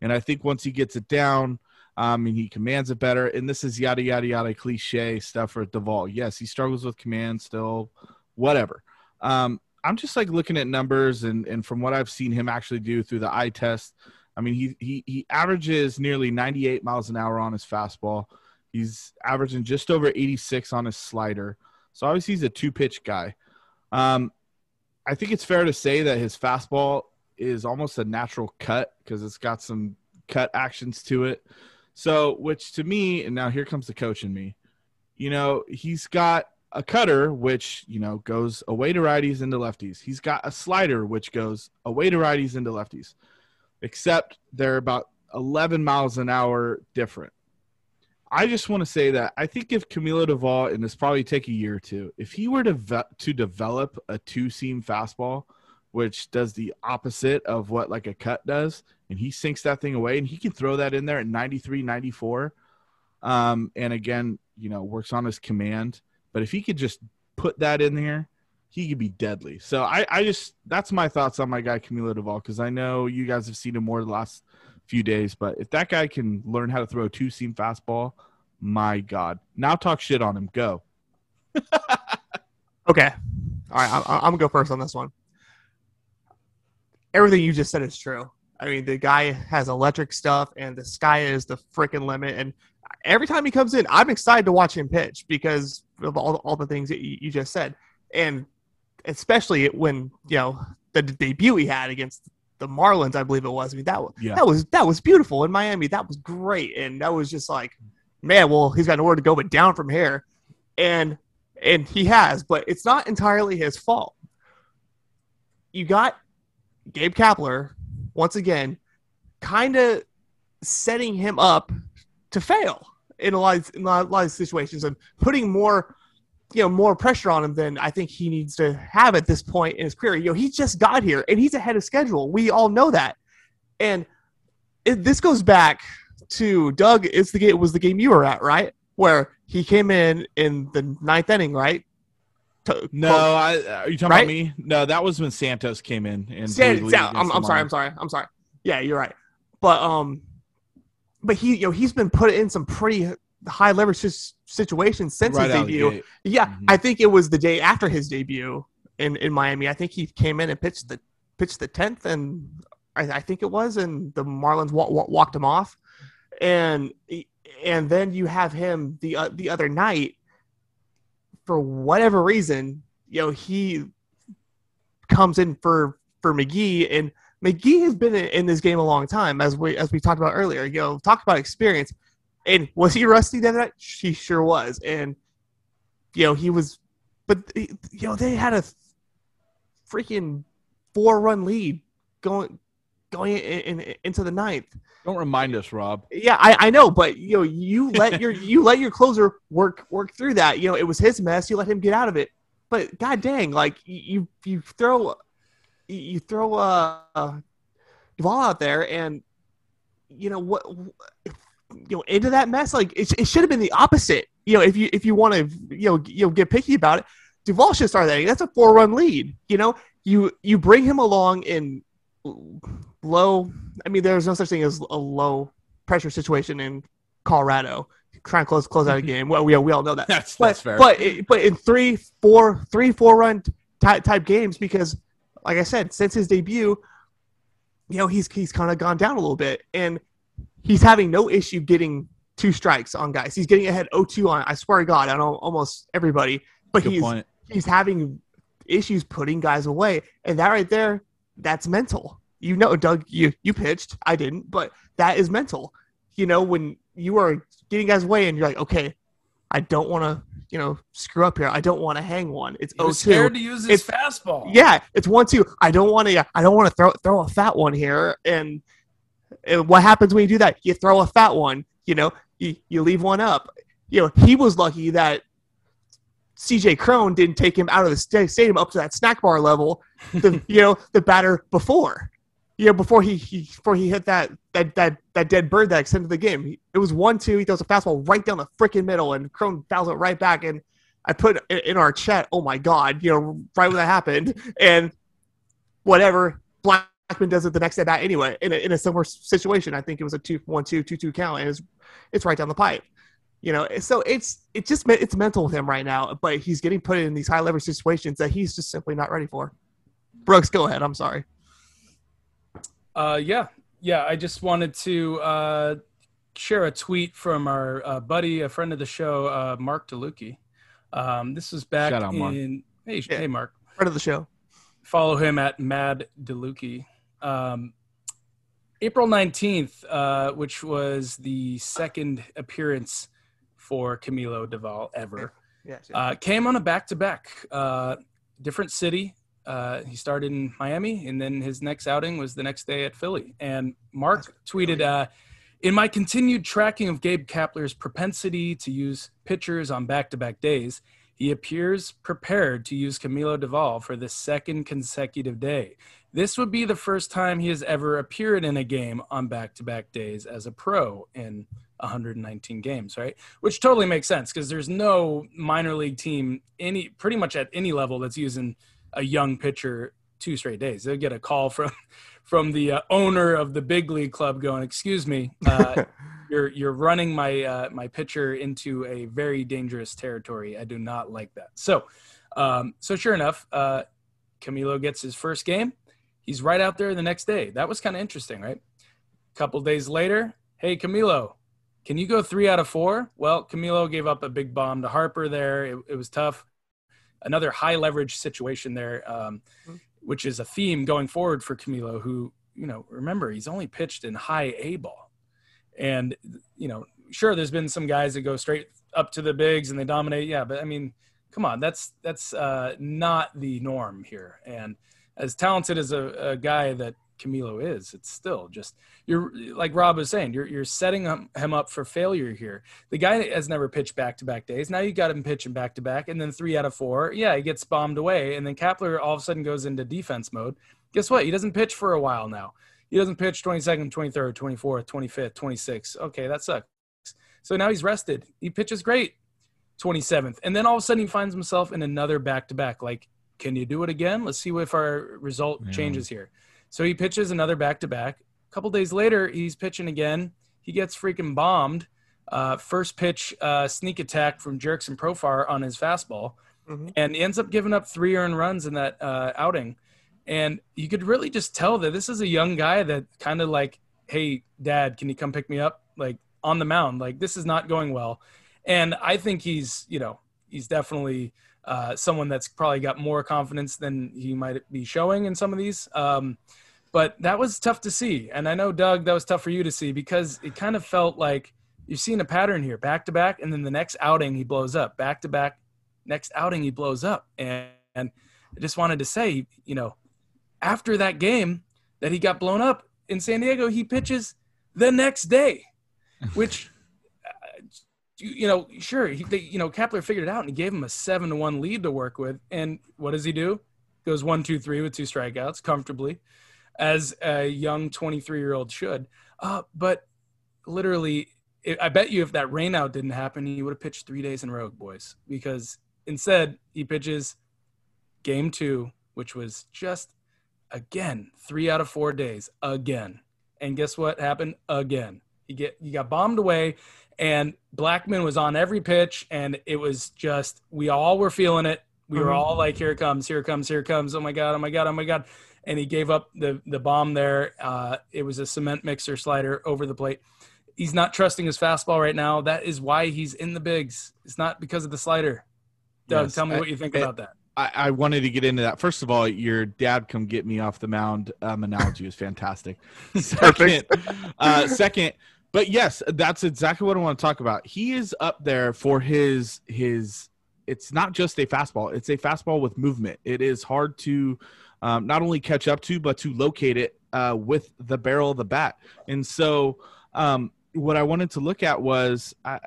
Speaker 1: and I think once he gets it down, um, and he commands it better. And this is yada yada yada cliche stuff for Doval. Yes, he struggles with command still, whatever. Um, I'm just like looking at numbers and and from what I've seen him actually do through the eye test. I mean, he he he averages nearly 98 miles an hour on his fastball. He's averaging just over 86 on his slider. So obviously he's a two pitch guy. Um, I think it's fair to say that his fastball is almost a natural cut because it's got some cut actions to it. So, which to me, and now here comes the coach in me, you know, he's got a cutter which, you know, goes away to righties into lefties. He's got a slider which goes away to righties into lefties, except they're about 11 miles an hour different. I just want to say that I think if Camilo Doval, and this probably take a year or two, if he were to ve- to develop a two seam fastball, which does the opposite of what like a cut does, and he sinks that thing away, and he can throw that in there at 93, 94, um, and again, you know, works on his command. But if he could just put that in there, he could be deadly. So I, I just that's my thoughts on my guy Camilo Doval because I know you guys have seen him more the last few days. But if that guy can learn how to throw a two seam fastball, my God! Now talk shit on him. Go.
Speaker 2: Okay. All right, I, I'm gonna go first on this one. Everything you just said is true. I mean, the guy has electric stuff, and the sky is the freaking limit. And every time he comes in, I'm excited to watch him pitch because of all, all the things that you, you just said, and especially when you know the debut he had against the Marlins, I believe it was. I mean, that was
Speaker 1: Yeah.
Speaker 2: that was that was beautiful in Miami. That was great, and that was just like, man, well, he's got nowhere to go but down from here, and and he has, but it's not entirely his fault. You got Gabe Kapler once again, kind of setting him up to fail in a lot of, in a lot, a lot of situations and putting more you know more pressure on him than I think he needs to have at this point in his career. You know, he just got here and he's ahead of schedule. We all know that, and it, this goes back to Doug. It's the game. It was the game you were at, right? Where he came in in the ninth inning, right? To-
Speaker 1: No, I, are you talking
Speaker 2: Right?
Speaker 1: about me? No, that was when Santos came in and
Speaker 2: San-
Speaker 1: blew the lead
Speaker 2: San- I'm, I'm sorry. I'm sorry. I'm sorry. Yeah, you're right. But um, but he you know he's been put in some pretty high leverage situations since
Speaker 1: Right
Speaker 2: his
Speaker 1: out of the
Speaker 2: debut.
Speaker 1: gate.
Speaker 2: Yeah,
Speaker 1: Mhm.
Speaker 2: I think it was the day after his debut in, in Miami. I think he came in and pitched the pitched the tenth, and I, I think it was, and the Marlins wa- wa- walked him off, and and then you have him the uh, the other night for whatever reason, you know, he comes in for for McGee, and McGee has been in, in this game a long time, as we as we talked about earlier. You know, talk about experience. And was he rusty the other night? He sure was. And you know, he was, but you know, they had a freaking four-run lead going going in, in, into the ninth.
Speaker 1: Don't remind us, Rob.
Speaker 2: Yeah, I, I know, but you know, you let your you let your closer work work through that. You know, it was his mess. You let him get out of it. But god dang, like you you throw you throw uh, uh Doval out there, and you know what you know into that mess. Like it, it should have been the opposite. You know, if you if you want to you know you know get picky about it, Doval should start that. That's a four run lead. You know, you you bring him along in low. I mean, there's no such thing as a low pressure situation in Colorado. Trying to close close out a mm-hmm. game. Well, we we all know that.
Speaker 1: That's
Speaker 2: But
Speaker 1: that's fair.
Speaker 2: but it- but in three, four, three, four run type type games because, like I said, since his debut, you know he's he's kind of gone down a little bit, and he's having no issue getting two strikes on guys. He's getting ahead 0-2 on I swear to God on almost everybody. But
Speaker 1: Good
Speaker 2: he's
Speaker 1: point.
Speaker 2: he's having issues putting guys away, and that right there, that's mental. You know, Doug, you you pitched, I didn't, but that is mental. You know, when you are getting guys away, and you're like, okay, I don't want to, you know, screw up here. I don't want to hang one. It's
Speaker 3: He was
Speaker 2: 0-2.
Speaker 3: scared to use his
Speaker 2: It's-
Speaker 3: fastball.
Speaker 2: Yeah, it's one two. I don't want to. I don't want to throw throw a fat one here. And, and what happens when you do that? You throw a fat one. You know, you, you leave one up. You know, he was lucky that C.J. Cron didn't take him out of the sta- stadium up to that snack bar level. The you know the batter before. You know, before he, he before he hit that that that that dead bird that extended the game. It was one two. He throws a fastball right down the freaking middle, and Crone fouls it right back. And I put in- in our chat, "Oh my god!" You know, right when that happened, and whatever Blackmon does it the next day bat anyway. In a, in a similar situation, I think it was a two one two two two count, and it's it's right down the pipe. You know, so it's it's just it's mental with him right now, but he's getting put in these high leverage situations that he's just simply not ready for. Brooks, go ahead. I'm sorry.
Speaker 3: Uh, yeah, yeah. I just wanted to uh, share a tweet from our uh, buddy, a friend of the show, uh, Mark DeLucchi. Um, this was back
Speaker 1: Shout out, Mark.
Speaker 3: in hey,
Speaker 2: Yeah.
Speaker 3: hey, Mark.
Speaker 2: Friend of the show.
Speaker 3: Follow him at Mad DeLucchi. Um, April nineteenth, uh, which was the second appearance for Camilo Doval ever.
Speaker 2: Yes.
Speaker 3: Uh, came on a back to back, different city. Uh, he started in Miami, and then his next outing was the next day at Philly. And Mark tweeted, uh, "In my continued tracking of Gabe Kapler's propensity to use pitchers on back to back days, he appears prepared to use Camilo Doval for the second consecutive day. This would be the first time he has ever appeared in a game on back to back days as a pro in 119 games, right? Which totally makes sense because there's no minor league team any pretty much at any level that's using a young pitcher two straight days. They'll get a call from from the uh, owner of the big league club going, "Excuse me, uh, you're you're running my uh, my pitcher into a very dangerous territory. I do not like that." So, um, so sure enough, uh, Camilo gets his first game. He's right out there the next day. That was kind of interesting, right? A couple days later, hey Camilo, can you go three out of four? Well, Camilo gave up a big bomb to Harper there. It, it was tough. Another high leverage situation there, um, which is a theme going forward for Camilo, who, you know, remember, he's only pitched in high A ball. And, you know, sure, there's been some guys that go straight up to the bigs and they dominate. Yeah. But I mean, come on, that's, that's uh, not the norm here. And as talented as a, a guy that Camilo is, it's still just you're like Rob was saying, you're you're setting him, up for failure here. The guy has never pitched back to back days. Now you got him pitching back to back, and then three out of four, yeah, he gets bombed away, and then Kapler all of a sudden goes into defense mode. Guess what? He doesn't pitch for a while now. He doesn't pitch 22nd, 23rd, 24th, 25th, 26th. Okay, that sucks. So now he's rested. He pitches great 27th. And then all of a sudden he finds himself in another back to back. Like, can you do it again? Let's see if our result
Speaker 1: Yeah.
Speaker 3: changes here. So he pitches another back to back. A couple days later, he's pitching again. He gets freaking bombed. Uh, first pitch uh, sneak attack from Jurickson Profar on his fastball,
Speaker 2: Mhm.
Speaker 3: and he ends up giving up three earned runs in that uh, outing. And you could really just tell that this is a young guy that kind of like, hey, dad, can you come pick me up? Like on the mound, like this is not going well. And I think he's, you know, he's definitely uh, someone that's probably got more confidence than he might be showing in some of these. Um, but that was tough to see. And I know, Doug, that was tough for you to see because it kind of felt like you've seen a pattern here back to back. And then the next outing, he blows up. Back to back, next outing, he blows up. And, and I just wanted to say, you know, after that game that he got blown up in San Diego, he pitches the next day, which, uh, you know, sure, he, they, you know, Kapler figured it out and he gave him a seven to one lead to work with. And what does he do? Goes one, two, three with two strikeouts comfortably, as a young 23 year old should. Uh, but literally, I I bet you if that rainout didn't happen, he would have pitched three days in a row, boys, because instead he pitches game two, which was just again three out of four days again. And guess what happened again? He get he got bombed away, and Blackmon was on every pitch, and it was just we all were feeling it. We were
Speaker 2: Mhm.
Speaker 3: all like, "Here it comes! Here it comes! Here it comes! Oh my god! Oh my god! Oh my god!" and he gave up the the bomb there. Uh, it was a cement mixer slider over the plate. He's not trusting his fastball right now. That is why he's in the bigs. It's not because of the slider. Doug,
Speaker 1: Yes,
Speaker 3: tell me what you think
Speaker 1: I-
Speaker 3: about that.
Speaker 1: I, I wanted to get into that. First of all, your dad come get me off the mound um, analogy was fantastic. Second, uh, second, but yes, that's exactly what I want to talk about. He is up there for his his. It's not just a fastball; it's a fastball with movement. It is hard to um, not only catch up to, but to locate it uh, with the barrel of the bat. And so, um, what I wanted to look at was I,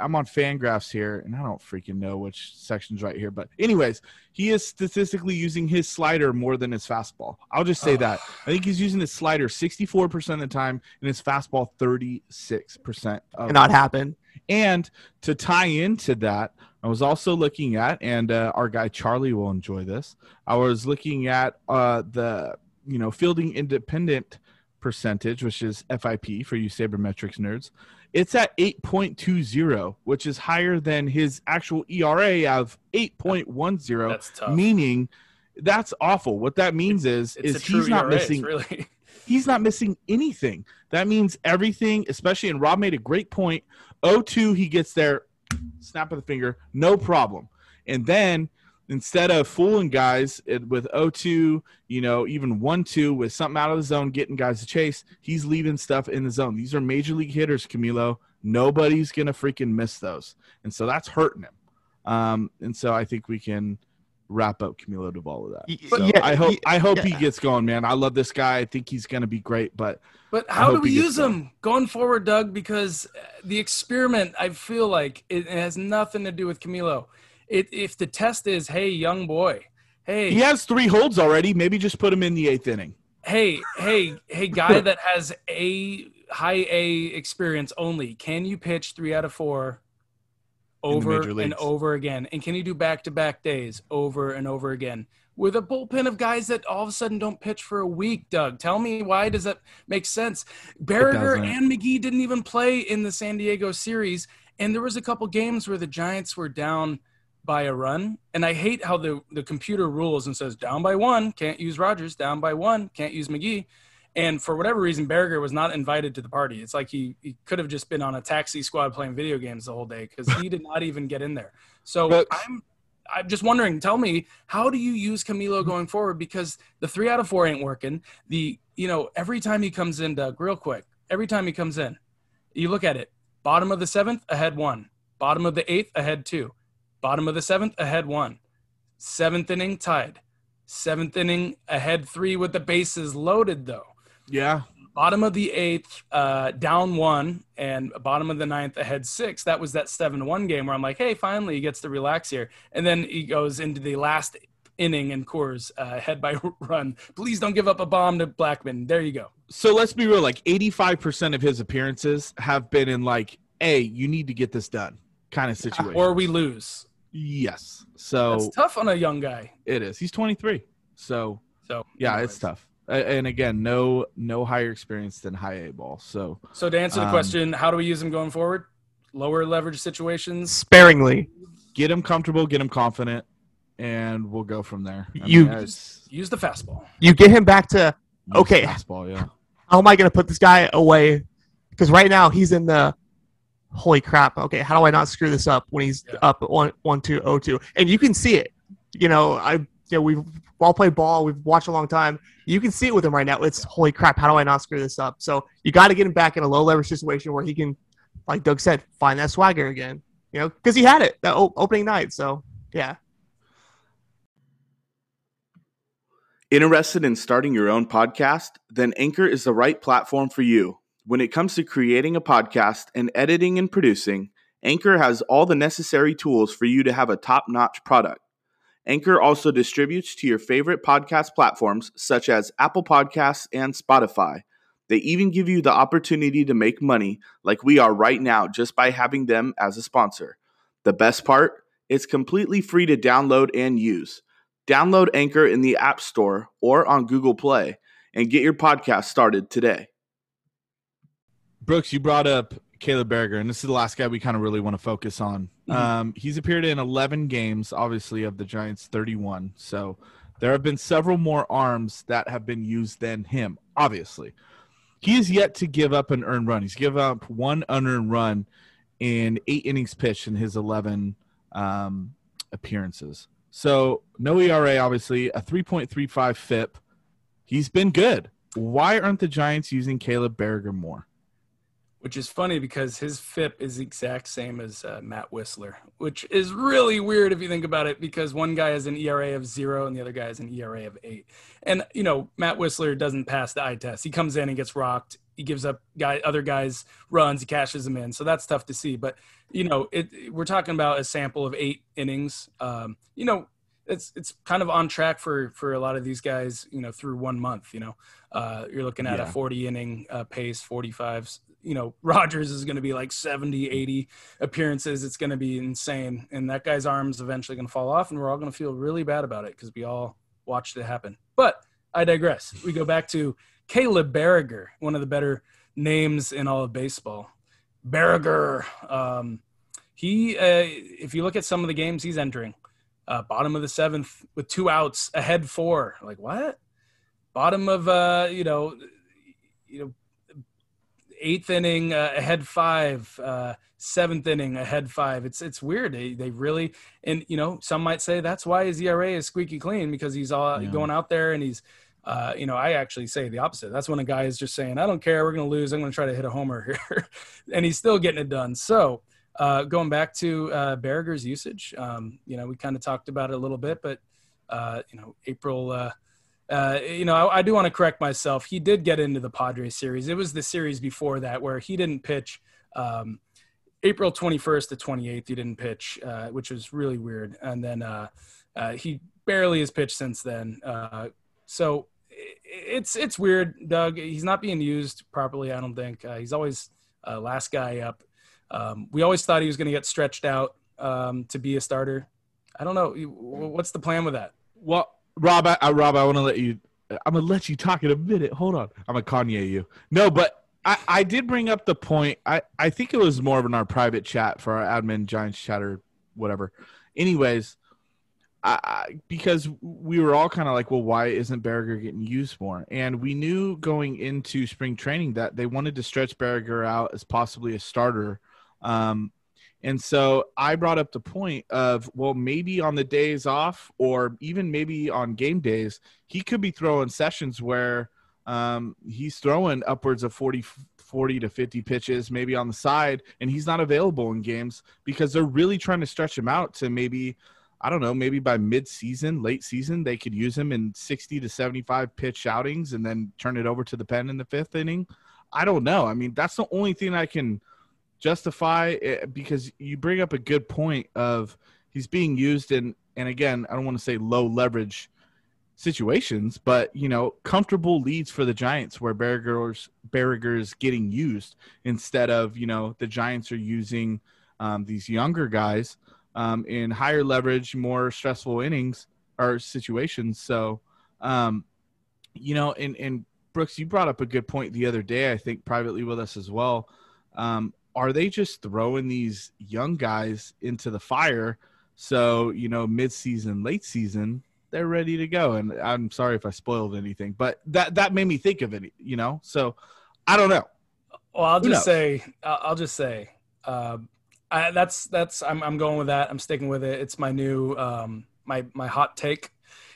Speaker 1: I'm on Fangraphs here, and I don't freaking know which section's right here. But anyways, he is statistically using his slider more than his fastball. I'll just say
Speaker 3: Oh.
Speaker 1: that. I think he's using his slider 64% of the time and his fastball 36% of
Speaker 2: Cannot happen.
Speaker 1: and to tie into that, I was also looking at, and uh, our guy Charlie will enjoy this. I was looking at uh, the you know fielding independent percentage, which is FIP for you sabermetrics nerds. It's at 8.20, which is higher than his actual ERA of 8.10,
Speaker 3: That's tough.
Speaker 1: meaning that's awful. What that means is
Speaker 3: it's
Speaker 1: is he's not
Speaker 3: ERA,
Speaker 1: missing
Speaker 3: really.
Speaker 1: he's not missing anything. That means everything, especially, and Rob made a great point. 0-2, he gets there, snap of the finger, no problem. And then instead of fooling guys with 0-2, you know, even 1-2 with something out of the zone, getting guys to chase, he's leaving stuff in the zone. These are major league hitters, Camilo. Nobody's gonna freaking miss those, and so that's hurting him. Um, and so I think we can wrap up Camilo Doval with that. So
Speaker 2: yeah,
Speaker 1: I hope
Speaker 2: y-
Speaker 1: I hope he gets going, man. I love this guy. I think he's gonna be great. But
Speaker 3: But how do we
Speaker 1: he gets
Speaker 3: use
Speaker 1: going.
Speaker 3: going forward, Doug? Because uh, the experiment, I feel like it has nothing to do with Camilo. It, if the test is, hey, young boy, hey,
Speaker 1: he has three holds already. Maybe just put him in the eighth inning.
Speaker 3: hey, hey, hey, guy that has a high A experience only, can you pitch three out of four over and over again? And can you do back to back days over and over again? With a bullpen of guys that all of a sudden don't pitch for a week, Doug. Tell me why does that make sense?
Speaker 1: Baragar
Speaker 3: and McGee didn't even play in the San Diego series, and there was a couple games where the Giants were down by a run. And I hate how the, the computer rules and says down by one, can't use Rogers, down by one, can't use McGee. And for whatever reason, Baragar was not invited to the party. It's like he, he could have just been on a taxi squad playing video games the whole day because he did not even get in there. So
Speaker 1: But-
Speaker 3: I'm I'm just wondering, tell me, how do you use Camilo going forward? Because the three out of four ain't working. The you know, every time he comes in, Doug, real quick, every time he comes in, you look at it, bottom of the seventh, ahead one, bottom of the eighth, ahead two, bottom of the seventh, ahead one, seventh inning tied, seventh inning ahead three with the bases loaded though.
Speaker 1: Yeah,
Speaker 3: Bottom of the eighth, uh, down one, and bottom of the ninth, ahead six. That was that seven one game where I'm like, hey, finally he gets to relax here. And then he goes into the last inning and Coors uh, head by run. Please don't give up a bomb to Blackmon. There you go.
Speaker 1: So let's be real. Like eighty-five percent of his appearances have been in like, "Hey, you need to get this done," kind of situation.
Speaker 3: Or we lose.
Speaker 1: Yes. So
Speaker 3: That's tough on a young guy.
Speaker 1: it is. He's twenty-three. So
Speaker 3: So
Speaker 1: yeah,
Speaker 3: anyways.
Speaker 1: it's tough. And again, no no higher experience than high A ball. So
Speaker 3: So to answer the
Speaker 1: Um,
Speaker 3: question, how do we use him going forward? Lower leverage situations.
Speaker 2: sparingly.
Speaker 1: get him comfortable, get him confident, and we'll go from there. I
Speaker 2: You-
Speaker 1: mean, it's-
Speaker 3: Use the fastball.
Speaker 2: You get him back to
Speaker 1: use
Speaker 2: Okay.
Speaker 1: fastball. Yeah.
Speaker 2: how am I going to put this guy away? Because right now he's in the holy crap. Okay, how do I not screw this up when he's
Speaker 3: Yeah.
Speaker 2: up one one two oh two? And you can see it. You know, I you know we've all played ball. We've watched a long time. You can see it with him right now. It's holy crap. How do I not screw this up? So you got to get him back in a low leverage situation where he can, like Doug said, find that swagger again. You know, because he had it that o- opening night. So yeah.
Speaker 4: Interested in starting your own podcast? Then Anchor is the right platform for you. When it comes to creating a podcast and editing and producing, Anchor has all the necessary tools for you to have a top notch product. Anchor also distributes to your favorite podcast platforms such as Apple Podcasts and Spotify. They even give you the opportunity to make money like we are right now just by having them as a sponsor. The best part? It's completely free to download and use. Download Anchor in the App Store or on Google Play and get your podcast started today.
Speaker 1: Brooks, you brought up Caleb Baragar, and this is the last guy we kind of really want to focus on.
Speaker 3: Mhm.
Speaker 1: Um, he's appeared in 11 games, obviously, of the Giants' 31. So There have been several more arms that have been used than him, obviously. He is yet to give up an earned run. He's given up one unearned run in eight innings pitched in his 11 um, appearances. So no ERA, obviously, a 3.35 FIP. He's been good. Why aren't the Giants using Caleb Baragar more?
Speaker 3: Which is funny because his FIP is the exact same as uh, Matt Wisler, which is really weird if you think about it because one guy has an ERA of zero and the other guy has an ERA of eight. And, you know, Matt Wisler doesn't pass the eye test. He comes in and gets rocked. He gives up guy other guys runs. He cashes them in. So that's tough to see. But, you know, it, we're talking about a sample of eight innings. Um, you know, it's it's kind of on track for for a lot of these guys you know through one month you know uh, you're looking at yeah. a 40 inning uh, pace 45 you know, Rogers is going to be like 70, 80 appearances. It's going to be insane. And that guy's arm's eventually going to fall off, and we're all going to feel really bad about it because we all watched it happen. But I digress. We go back to Caleb Baragar, one of the better names in all of baseball. Baragar. Um, he, uh, if you look at some of the games he's entering, uh, bottom of the seventh with two outs, ahead four. Like what? Bottom of uh, you know, you know, eighth inning uh, ahead five, uh, seventh inning ahead five. It's it's weird. They they really and you know some might say that's why his ERA is squeaky clean because he's all yeah. going out there and he's. Uh, you know, I actually say the opposite. That's when a guy is just saying, "I don't care, we're going to lose. I'm going to try to hit a homer here," and he's still getting it done. So, uh, going back to uh, Baragar's usage, um, you know, we kind of talked about it a little bit, but uh, you know, April uh, you know, I, I do want to correct myself. He did get into the Padres series. It was the series before that where he didn't pitch. Um, April 21st to 28th, he didn't pitch, uh, which was really weird. And then uh, uh, he barely has pitched since then. Uh, so it's it's weird, Doug. He's not being used properly. I don't think uh, he's always last guy up. Um, we always thought he was going to get stretched out um, to be a starter. I don't know. What's the plan with that?
Speaker 1: Well, Rob, I, I Rob, I want to let you. I'm gonna let you talk in a minute. Hold on. I'm gonna Kanye you. No, but I, I did bring up the point. I, I think it was more of in our private chat for our admin Giants chatter, whatever. Anyways, I, I because we were all kind of like, well, why isn't Baragar getting used more? And we knew going into spring training that they wanted to stretch Baragar out as possibly a starter. Um, and so I brought up the point of, well, maybe on the days off or even maybe on game days, he could be throwing sessions where um, he's throwing upwards of 40, 40 to 50 pitches, maybe on the side, and he's not available in games because they're really trying to stretch him out to maybe, I don't know, maybe by mid season, late season, they could use him in 60 to 75 pitch outings and then turn it over to the pen in the fifth inning. I don't know. I mean, that's the only thing I can justify it because you bring up a good point of he's being used in and again I don't want to say low leverage situations, but you know comfortable leads for the Giants where Baragar's Baragar is getting used instead of you know the Giants are using um, these younger guys um, in higher leverage, more stressful innings or situations. So, um, you know, and and Brooks, you brought up a good point the other day. I think privately with us as well. Um, are they just throwing these young guys into the fire? So you know mid-season late season they're ready to go. And i'm sorry if i spoiled anything but that that made me think of it you know? So i don't know.
Speaker 3: Well i'll just say i'll just say uh, I, that's that's I'm, I'm going with that. I'm sticking with it. It's my new um my my hot take.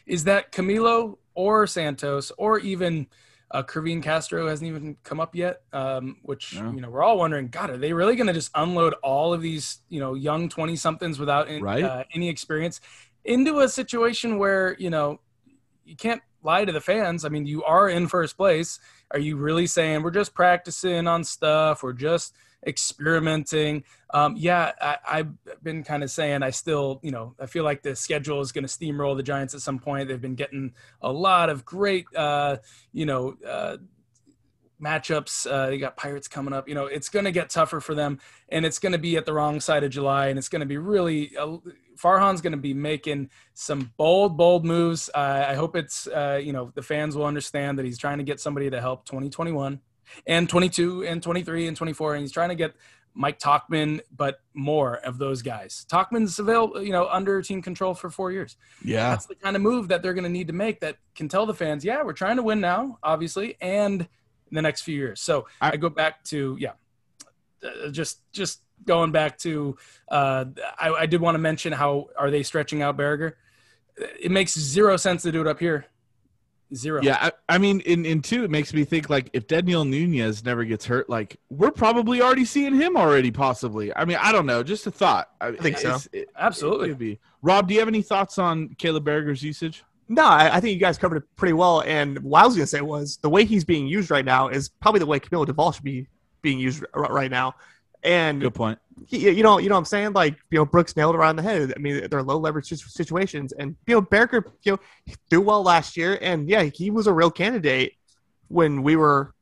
Speaker 3: Is that camilo or santos or even uh, Kervin Castro hasn't even come up yet, um, which yeah. you know we're all wondering. God, are they really going to just unload all of these you know young twenty somethings without in, right? uh, any experience into a situation where you know you can't lie to the fans? I mean, you are in first place. Are you really saying we're just practicing on stuff? We're just experimenting. Um, yeah, I, have been kind of saying I still, you know, I feel like the schedule is going to steamroll the Giants at some point. They've been getting a lot of great, uh, you know, uh, matchups. Uh, you got Pirates coming up. You know, it's going to get tougher for them, and it's going to be at the wrong side of July, and it's going to be really. Uh, Farhan's going to be making some bold, bold moves. Uh, I hope it's, uh, you know, the fans will understand that he's trying to get somebody to help 2021 and 22 and 23 and 24 and he's trying to get Mike Tauchman, but more of those guys. Tauchman's available, you know, under team control for four years.
Speaker 1: Yeah.
Speaker 3: That's the kind of move that they're going to need to make that can tell the fans, yeah, we're trying to win now, obviously, and in the next few years. So I, I go back to, yeah, uh, just, just going back to, uh, I, I did want to mention how are they stretching out Baragar? It makes zero sense to do it up here Zero.
Speaker 1: Yeah, I, I, mean, in in two, it makes me think like if Daniel Nunez never gets hurt, like we're probably already seeing him already, possibly. I mean, I don't know, just a thought. I,
Speaker 2: I think so.
Speaker 3: It, Absolutely.
Speaker 1: It be. Rob, do you have any thoughts on Caleb Baragar's usage?
Speaker 2: No, I, I, think you guys covered it pretty well. And what I was going to say was the way he's being used right now is probably the way Camilo Doval should be being used right now. And
Speaker 1: good point.
Speaker 2: You know, you know what I'm saying? Like, you know, Brooks nailed around the head. I mean, they're low leverage situations, and you know, Baragar, you know, threw well last year, and yeah, he was a real candidate when we were,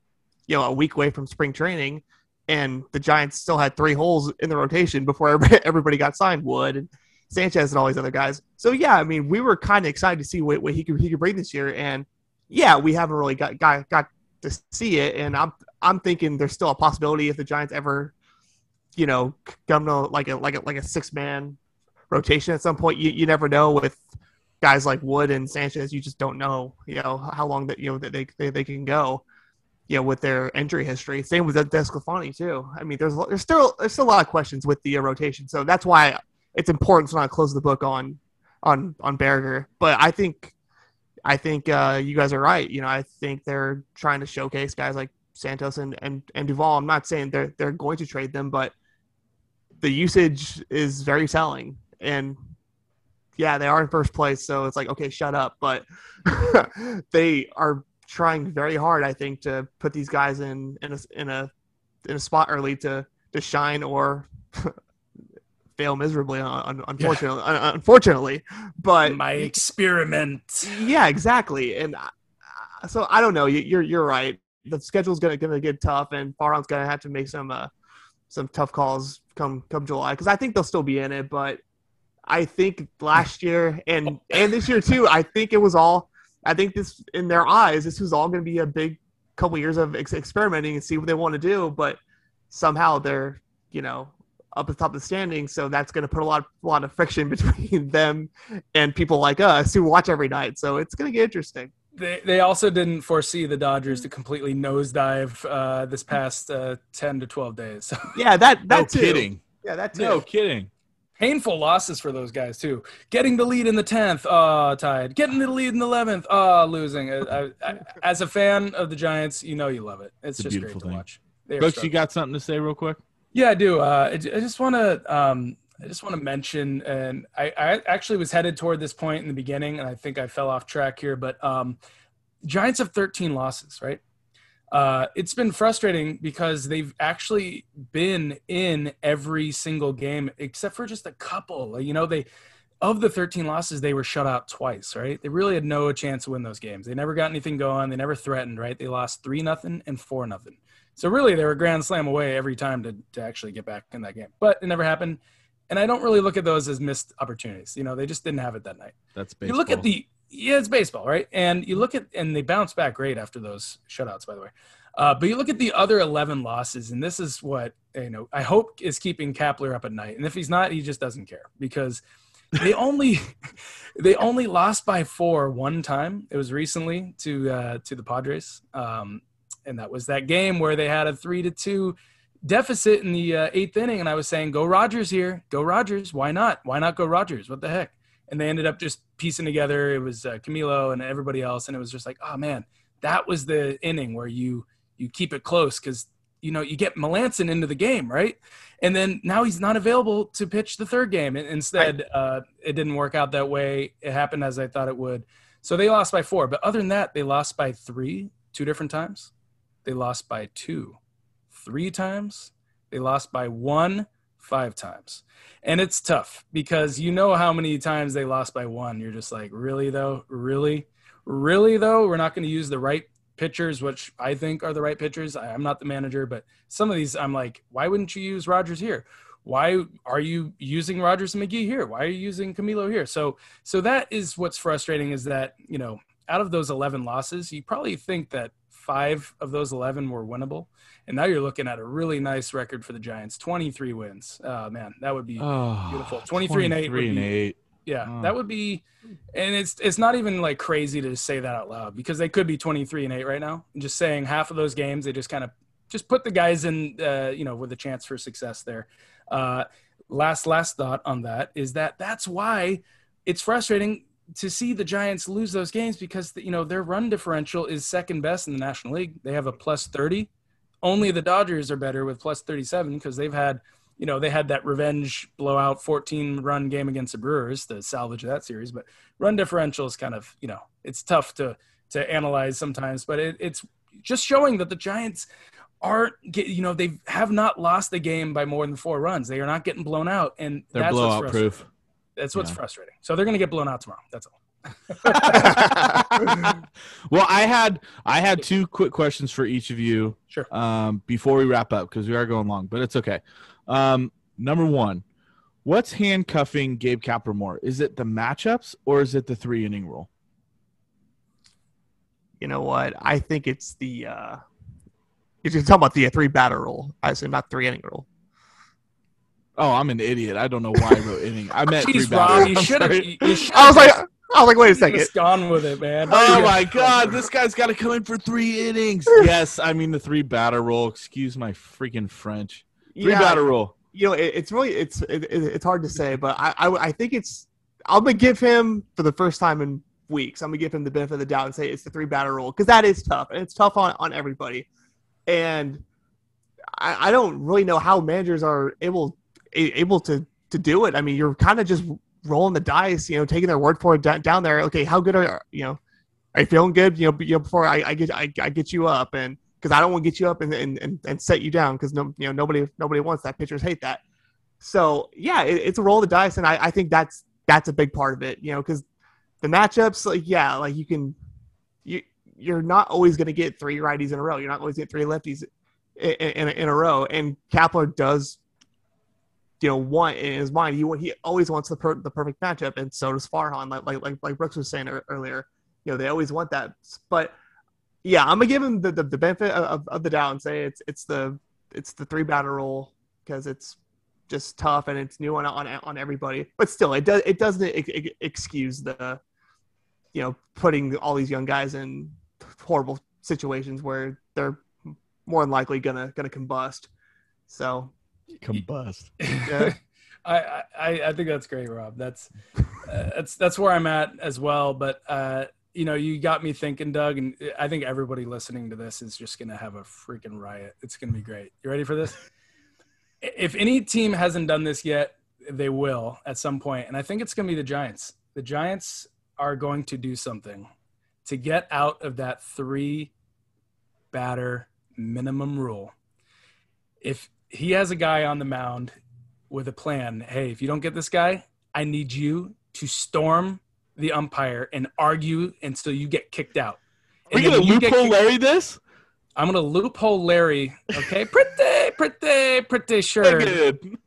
Speaker 2: you know, a week away from spring training, and the Giants still had three holes in the rotation before everybody got signed. Wood and Sanchez and all these other guys. So yeah, I mean, we were kind of excited to see what, what he could he could bring this year, and yeah, we haven't really got got got to see it, and I'm I'm thinking there's still a possibility if the Giants ever you know, come to like a like a like a six man rotation at some point. You you never know with guys like Wood and Sanchez. You just don't know, you know, how long that you know that they they, they can go. You know, with their injury history. Same with DeSclafani too. I mean, there's there's still there's still a lot of questions with the uh, rotation. So that's why it's important to not close the book on on on Baragar. But I think I think uh, you guys are right. You know, I think they're trying to showcase guys like Santos and and, and Doval. I'm not saying they're they're going to trade them, but the usage is very telling. And yeah, they are in first place, so it's like okay, shut up. But they are trying very hard, I think, to put these guys in in a in a in a spot early to to shine or fail miserably. Unfortunately, yeah. unfortunately, but
Speaker 3: my experiment.
Speaker 2: Yeah, exactly. And uh, so I don't know. You're you're right. The schedule's gonna gonna get tough, and Farhan's gonna have to make some uh, some tough calls come come July because I think they'll still be in it. But I think last year and and this year too, I think it was all. I think this in their eyes, this was all going to be a big couple years of ex- experimenting and see what they want to do. But somehow they're you know up at the top of the standings, so that's going to put a lot a lot of friction between them and people like us who watch every night. So it's going to get interesting.
Speaker 3: They, they also didn't foresee the Dodgers to completely nosedive uh, this past uh, ten to twelve days.
Speaker 2: yeah, that that
Speaker 1: no
Speaker 2: too.
Speaker 1: kidding.
Speaker 2: Yeah, that too.
Speaker 1: No kidding.
Speaker 3: Painful losses for those guys too. Getting the lead in the tenth, uh, tied. Getting the lead in the eleventh, uh, losing. I, I, as a fan of the Giants, you know you love it. It's, it's just great to thing. watch.
Speaker 1: Coach, you got something to say real quick?
Speaker 3: Yeah, I do. Uh, I, I just want to um, I just want to mention, and I, I, actually was headed toward this point in the beginning, and I think I fell off track here. But um, Giants have 13 losses, right? Uh, it's been frustrating because they've actually been in every single game except for just a couple. You know, they of the 13 losses, they were shut out twice, right? They really had no chance to win those games. They never got anything going. They never threatened, right? They lost three nothing and four nothing. So really, they were grand slam away every time to to actually get back in that game, but it never happened. And I don't really look at those as missed opportunities. You know, they just didn't have it that night.
Speaker 1: That's baseball.
Speaker 3: You look at the yeah, it's baseball, right? And you look at and they bounce back great after those shutouts, by the way. Uh, but you look at the other 11 losses, and this is what you know. I hope is keeping Kapler up at night, and if he's not, he just doesn't care because they only they only lost by four one time. It was recently to uh, to the Padres, um, and that was that game where they had a three to two deficit in the uh, eighth inning, and I was saying, "Go Rogers here, go Rogers. Why not? Why not go Rogers? What the heck?" And they ended up just piecing together. It was uh, Camilo and everybody else, and it was just like, "Oh man, that was the inning where you." you keep it close because you know you get Melancon into the game, right? And then now he's not available to pitch the third game. Instead, uh, it didn't work out that way. It happened as I thought it would. So they lost by four. But other than that, they lost by three, two different times. They lost by two, three times. They lost by one, five times. And it's tough because you know how many times they lost by one. You're just like, really though? Really? Really though? We're not going to use the right pitchers, which I think are the right pitchers. I, am not the manager, but some of these I'm like, why wouldn't you use Rogers here? Why are you using Rogers and McGee here? Why are you using Camilo here? So so that is what's frustrating is that, you know, out of those 11 losses, you probably think that five of those 11 were winnable. And now you're looking at a really nice record for the Giants 23 wins. Oh, man, that would be
Speaker 1: Oh,
Speaker 3: Beautiful. 23 and eight would
Speaker 1: 23 and
Speaker 3: be-
Speaker 1: eight.
Speaker 3: Yeah,
Speaker 1: Oh.
Speaker 3: that would be, and it's it's not even like crazy to say that out loud because they could be twenty three and eight right now. And just saying half of those games, they just kind of just put the guys in, uh, you know, with a chance for success there. Uh, last last thought on that is that that's why it's frustrating to see the Giants lose those games because you know their run differential is second best in the National League. They have a plus thirty. Only the Dodgers are better with plus thirty seven because they've had you know, they had that revenge blowout 14 run game against the Brewers to salvage that series, but run differential is kind of, you know, it's tough to to analyze sometimes, but it, it's just showing that the Giants aren't get, you know, they have not lost the game by more than four runs. They are not getting blown out and
Speaker 1: They're
Speaker 3: that's
Speaker 1: blowout proof.
Speaker 3: That's what's
Speaker 1: Yeah.
Speaker 3: frustrating. So they're going to get blown out tomorrow. That's all.
Speaker 1: well, I had I had two quick questions for each of you.
Speaker 3: Sure.
Speaker 1: Um, before we wrap up because we are going long, but it's okay. Um, number one, what's handcuffing Gabe Kapler more? Is it the matchups or is it the three inning rule?
Speaker 2: you know what? I think it's the uh if you're talking about the uh, three batter rule, I say not three inning rule.
Speaker 1: Oh, I'm an idiot. I don't know why I wrote inning. I meant three
Speaker 3: Jeez, Rob, you
Speaker 1: batters. I'm
Speaker 3: should have. You, you
Speaker 2: I was like I was like, wait a second.
Speaker 3: just gone with it, man.
Speaker 1: Oh my god, this guy's got to come in for three innings. Yes, I mean the three batter rule. Excuse my freaking French. Three
Speaker 2: Yeah,
Speaker 1: batter rule.
Speaker 2: you know, it, it's really it's it, it- it's hard to say, but I, I I think it's I'm gonna give him for the first time in weeks. I'm gonna give him the benefit of the doubt and say it's the three batter rule because that is tough and it's tough on on everybody, and I, I don't really know how managers are able a- able to to do it. I mean, you're kind of just rolling the dice, you know, taking their word for it down, there. Okay, how good are you know? Are you feeling good? You know, before I, I get I, I get you up and because I don't want to get you up and and, and, and set you down because no you know nobody nobody wants that. Pitchers hate that. So yeah, it, it's a roll of the dice, and I, I think that's that's a big part of it. You know, because the matchups, like yeah, like you can you you're not always going to get three righties in a row. You're not always get three lefties in, in, in a row, and Kapler does. You know, want in his mind, he he always wants the per, the perfect matchup, and so does Farhan. Like like like, like Brooks was saying ear- earlier, you know, they always want that. But yeah, I'm gonna give him the, the, the benefit of, of the doubt and say it's it's the it's the three batter rule because it's just tough and it's new on on on everybody. But still, it does it doesn't ex- ex- excuse the you know putting all these young guys in horrible situations where they're more than likely gonna gonna combust. So
Speaker 1: Combust.
Speaker 2: Yeah.
Speaker 3: I, I I think that's great, Rob. That's uh, that's that's where I'm at as well. But uh, you know, you got me thinking, Doug, and I think everybody listening to this is just gonna have a freaking riot. It's gonna be great. You ready for this? if any team hasn't done this yet, they will at some point, and I think it's gonna be the Giants. The Giants are going to do something to get out of that three batter minimum rule. If he has a guy on the mound with a plan, hey, if you don't get this guy, I need you to storm the umpire and argue until you get kicked out.
Speaker 1: Are we
Speaker 3: And then
Speaker 1: gonna
Speaker 3: when you get
Speaker 1: loophole
Speaker 3: kicked-
Speaker 1: Larry this?
Speaker 3: I'm gonna loophole Larry. Okay, pretty, pretty, pretty sure.
Speaker 1: Good.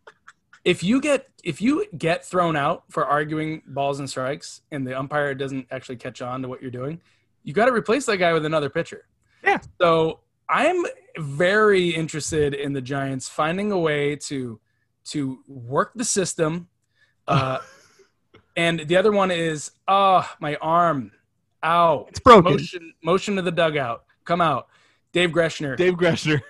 Speaker 3: If you get if you get thrown out for arguing balls and strikes, and the umpire doesn't actually catch on to what you're doing, you got to replace that guy with another pitcher.
Speaker 2: Yeah.
Speaker 3: So I'm very interested in the Giants finding a way to to work the system. Uh, and the other one is, oh, my arm, ow,
Speaker 2: it's broken.
Speaker 3: motion, motion to the dugout, come out. Dave Groeschner
Speaker 1: Dave Groeschner.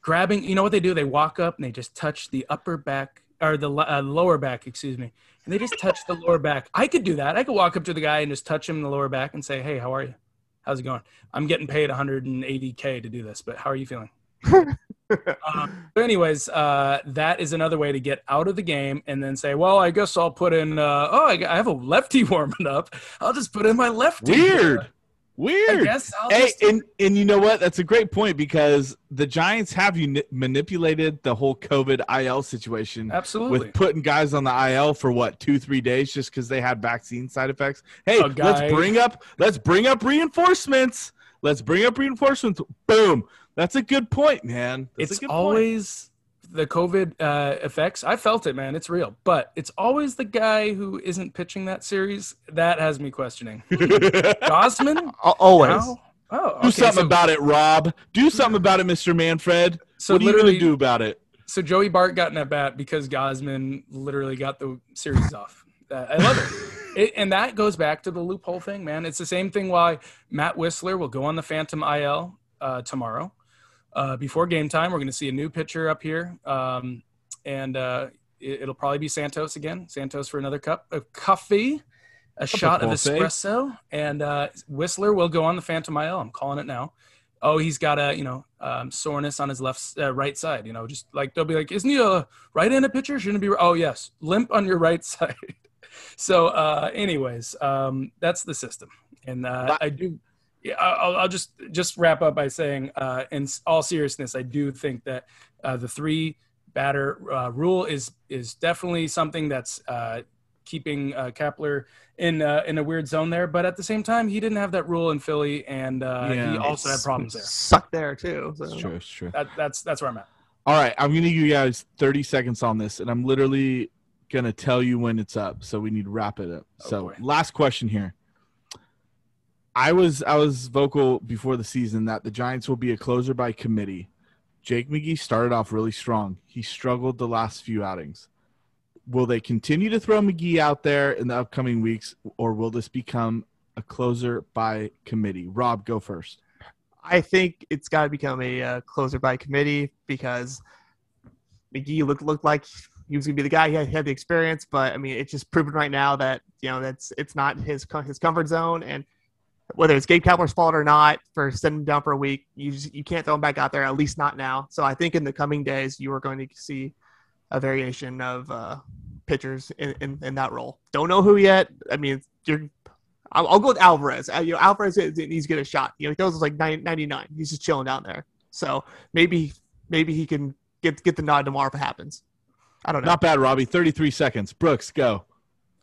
Speaker 3: grabbing. You know what they do? They walk up and they just touch the upper back or the uh, lower back, excuse me, and they just touch the lower back. I could do that. I could walk up to the guy and just touch him in the lower back and say, "Hey, how are you? How's it going? I'm getting paid 180k to do this, but how are you feeling?" um, but anyways, uh, that is another way to get out of the game and then say, "Well, I guess I'll put in. Uh, oh, I, I have a lefty warming up. I'll just put in my lefty."
Speaker 1: Weird. Weird. Hey,
Speaker 3: just.
Speaker 1: and and you know what? That's a great point because the Giants have uni- manipulated the whole COVID IL situation
Speaker 3: Absolutely.
Speaker 1: with putting guys on the IL for what two three days just because they had vaccine side effects. Hey,
Speaker 3: oh,
Speaker 1: let's bring up let's bring up reinforcements. Let's bring up reinforcements. Boom. That's a good point, man. That's a
Speaker 3: it's
Speaker 1: always point.
Speaker 3: Always the COVID uh, effects. I felt it, man. It's real, but it's always the guy who isn't pitching that series that has me questioning.
Speaker 2: Gausman, Always.
Speaker 3: now? Oh,
Speaker 1: Do something
Speaker 3: so-
Speaker 1: about it, Rob. Do something about it, Mr. Manfred.
Speaker 3: So
Speaker 1: what are you
Speaker 3: literally,
Speaker 1: going to do about it?
Speaker 3: so Joey Bart got in at bat because Gausman literally got the series off. Uh, I love it. it. And that goes back to the loophole thing, man. It's the same thing why Matt Wisler will go on the Phantom IL uh, tomorrow. Uh, before game time, we're going to see a new pitcher up here. Um, and uh, it, will probably be Santos again. Santos for another cup of coffee, a shot of
Speaker 1: coffee.
Speaker 3: espresso. And uh, Wisler will go on the Phantom IL. I'm calling it now oh, he's got a you know um, soreness on his left uh, right side. You know, just like they'll be like, isn't he a right-handed pitcher? Shouldn't it be? Oh yes, limp on your right side. so, uh, anyways, um, that's the system, and uh, I do. Yeah, I'll, I'll just just wrap up by saying, uh, in all seriousness, I do think that uh, the three batter uh, rule is is definitely something that's uh, keeping uh, Kapler in uh, in a weird zone there. But at the same time, he didn't have that rule in Philly, and uh,
Speaker 1: Yeah.
Speaker 3: he also had problems there.
Speaker 2: Suck there too. So.
Speaker 1: It's true. It's true.
Speaker 3: That, that's that's where I'm at.
Speaker 1: All right, I'm gonna give you guys 30 seconds on this, and I'm literally gonna tell you when it's up. So we need to wrap it up.
Speaker 3: Oh,
Speaker 1: so
Speaker 3: boy.
Speaker 1: last question here. I was I was vocal before the season that the Giants will be a closer by committee. Jake McGee started off really strong. He struggled the last few outings. Will they continue to throw McGee out there in the upcoming weeks, or will this become a closer by committee? Rob, go first.
Speaker 2: I think it's got to become a uh, closer by committee because McGee looked looked like he was going to be the guy. He had, he had the experience, but I mean, it's just proven right now that you know that's it's not his his comfort zone. And whether it's Gabe Kapler's fault or not for sending him down for a week, you just, you can't throw him back out there. At least not now. So I think in the coming days you are going to see a variation of uh, pitchers in, in, in that role. Don't know who yet. I mean, you're I'll, I'll go with Alvarez. Uh, you know, Alvarez is- needs to get a shot. You know, he throws like 9, 99. He's just chilling down there. So maybe maybe he can get get the nod tomorrow if it happens. I don't know.
Speaker 1: Not bad, Robbie. 33 seconds. Brooks, go.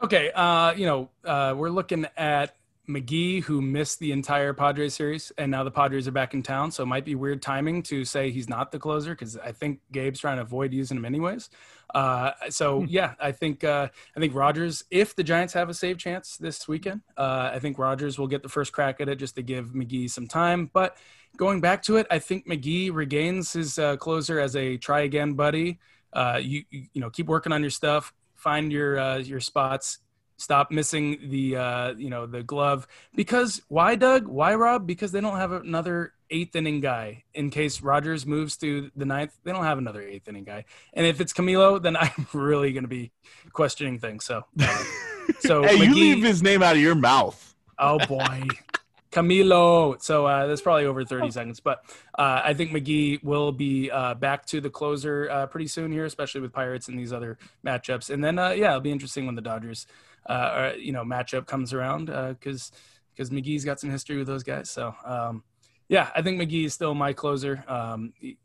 Speaker 3: Okay, uh, you know, uh, we're looking at McGee, who missed the entire Padres series, and now the Padres are back in town, so it might be weird timing to say he's not the closer because I think Gabe's trying to avoid using him anyways. Uh, so yeah, I think uh, I think Rogers, if the Giants have a save chance this weekend, uh, I think Rogers will get the first crack at it just to give McGee some time. But going back to it, I think McGee regains his uh, closer as a try again buddy. Uh, you you you know keep working on your stuff, find your uh, your spots, stop missing the uh, you know the glove. Because why Doug? Why Rob? Because they don't have another eighth inning guy. In case Rogers moves to the ninth they don't have another eighth inning guy. And if it's Camilo then I'm really going to be questioning things so. Uh, so
Speaker 1: hey, you leave his name out of your mouth.
Speaker 3: Oh boy, Camilo. So uh, that's probably over 30 seconds, but uh, I think McGee will be uh, back to the closer uh, pretty soon here, especially with Pirates and these other matchups. And then uh, yeah, it'll be interesting when the Dodgers, uh, you know, matchup comes around because because McGee's got some history with those guys. So um, yeah, I think McGee is still my closer. Um, y-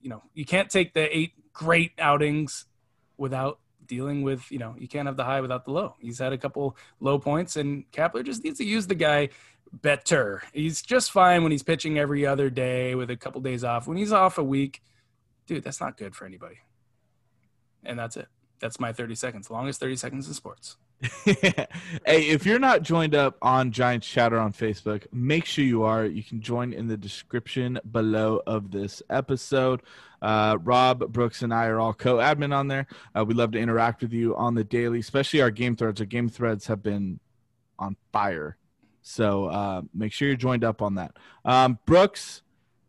Speaker 3: you know, you can't take the eight great outings without dealing with you know you can't have the high without the low. He's had a couple low points, and Kapler just needs to use the guy better. He's just fine when he's pitching every other day with a couple days off. When he's off a week, dude, that's not good for anybody. And that's it. That's my 30 seconds. Longest 30 seconds in sports.
Speaker 1: hey, if you're not joined up on Giants Chatter on Facebook, make sure you are. You can join in the description below of this episode. Uh, Rob, Brooks, and I are all co admin on there. Uh, we love to interact with you on the daily, especially our game threads. Our game threads have been on fire. So uh, make sure you're joined up on that. Um, Brooks,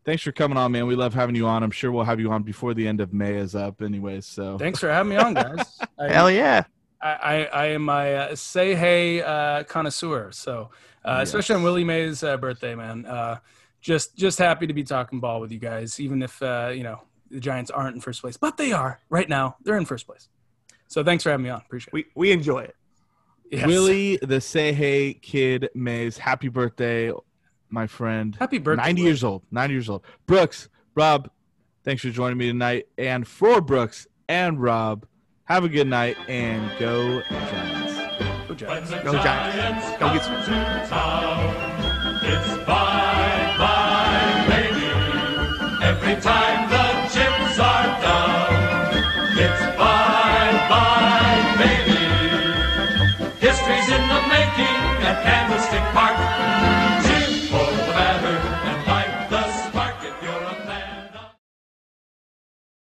Speaker 1: thanks for coming on, man. We love having you on. I'm sure we'll have you on before the end of May is up, anyways. So
Speaker 3: Thanks for having me on, guys. I,
Speaker 2: Hell yeah.
Speaker 3: I, I, I am my uh, say hey uh, connoisseur. So, uh,
Speaker 1: Yes.
Speaker 3: especially on Willie Mays' uh, birthday, man. Uh, just just happy to be talking ball with you guys, even if uh, you know the Giants aren't in first place, but they are right now. They're in first place. So thanks for having me on. Appreciate it.
Speaker 2: We we enjoy it.
Speaker 3: Yes.
Speaker 1: Willie, the Say Hey Kid Mays, happy birthday, my friend.
Speaker 3: happy birthday.
Speaker 1: 90
Speaker 3: Willie.
Speaker 1: years old. 90 years old. Brooks, Rob, thanks for joining me tonight. And for Brooks and Rob, have a good night and go Giants.
Speaker 3: Go Giants.
Speaker 2: Go Giants. Go get some.
Speaker 5: It's bye bye, baby. Every time the chips are down, it's bye bye, baby. History's in the making at Candlestick Park.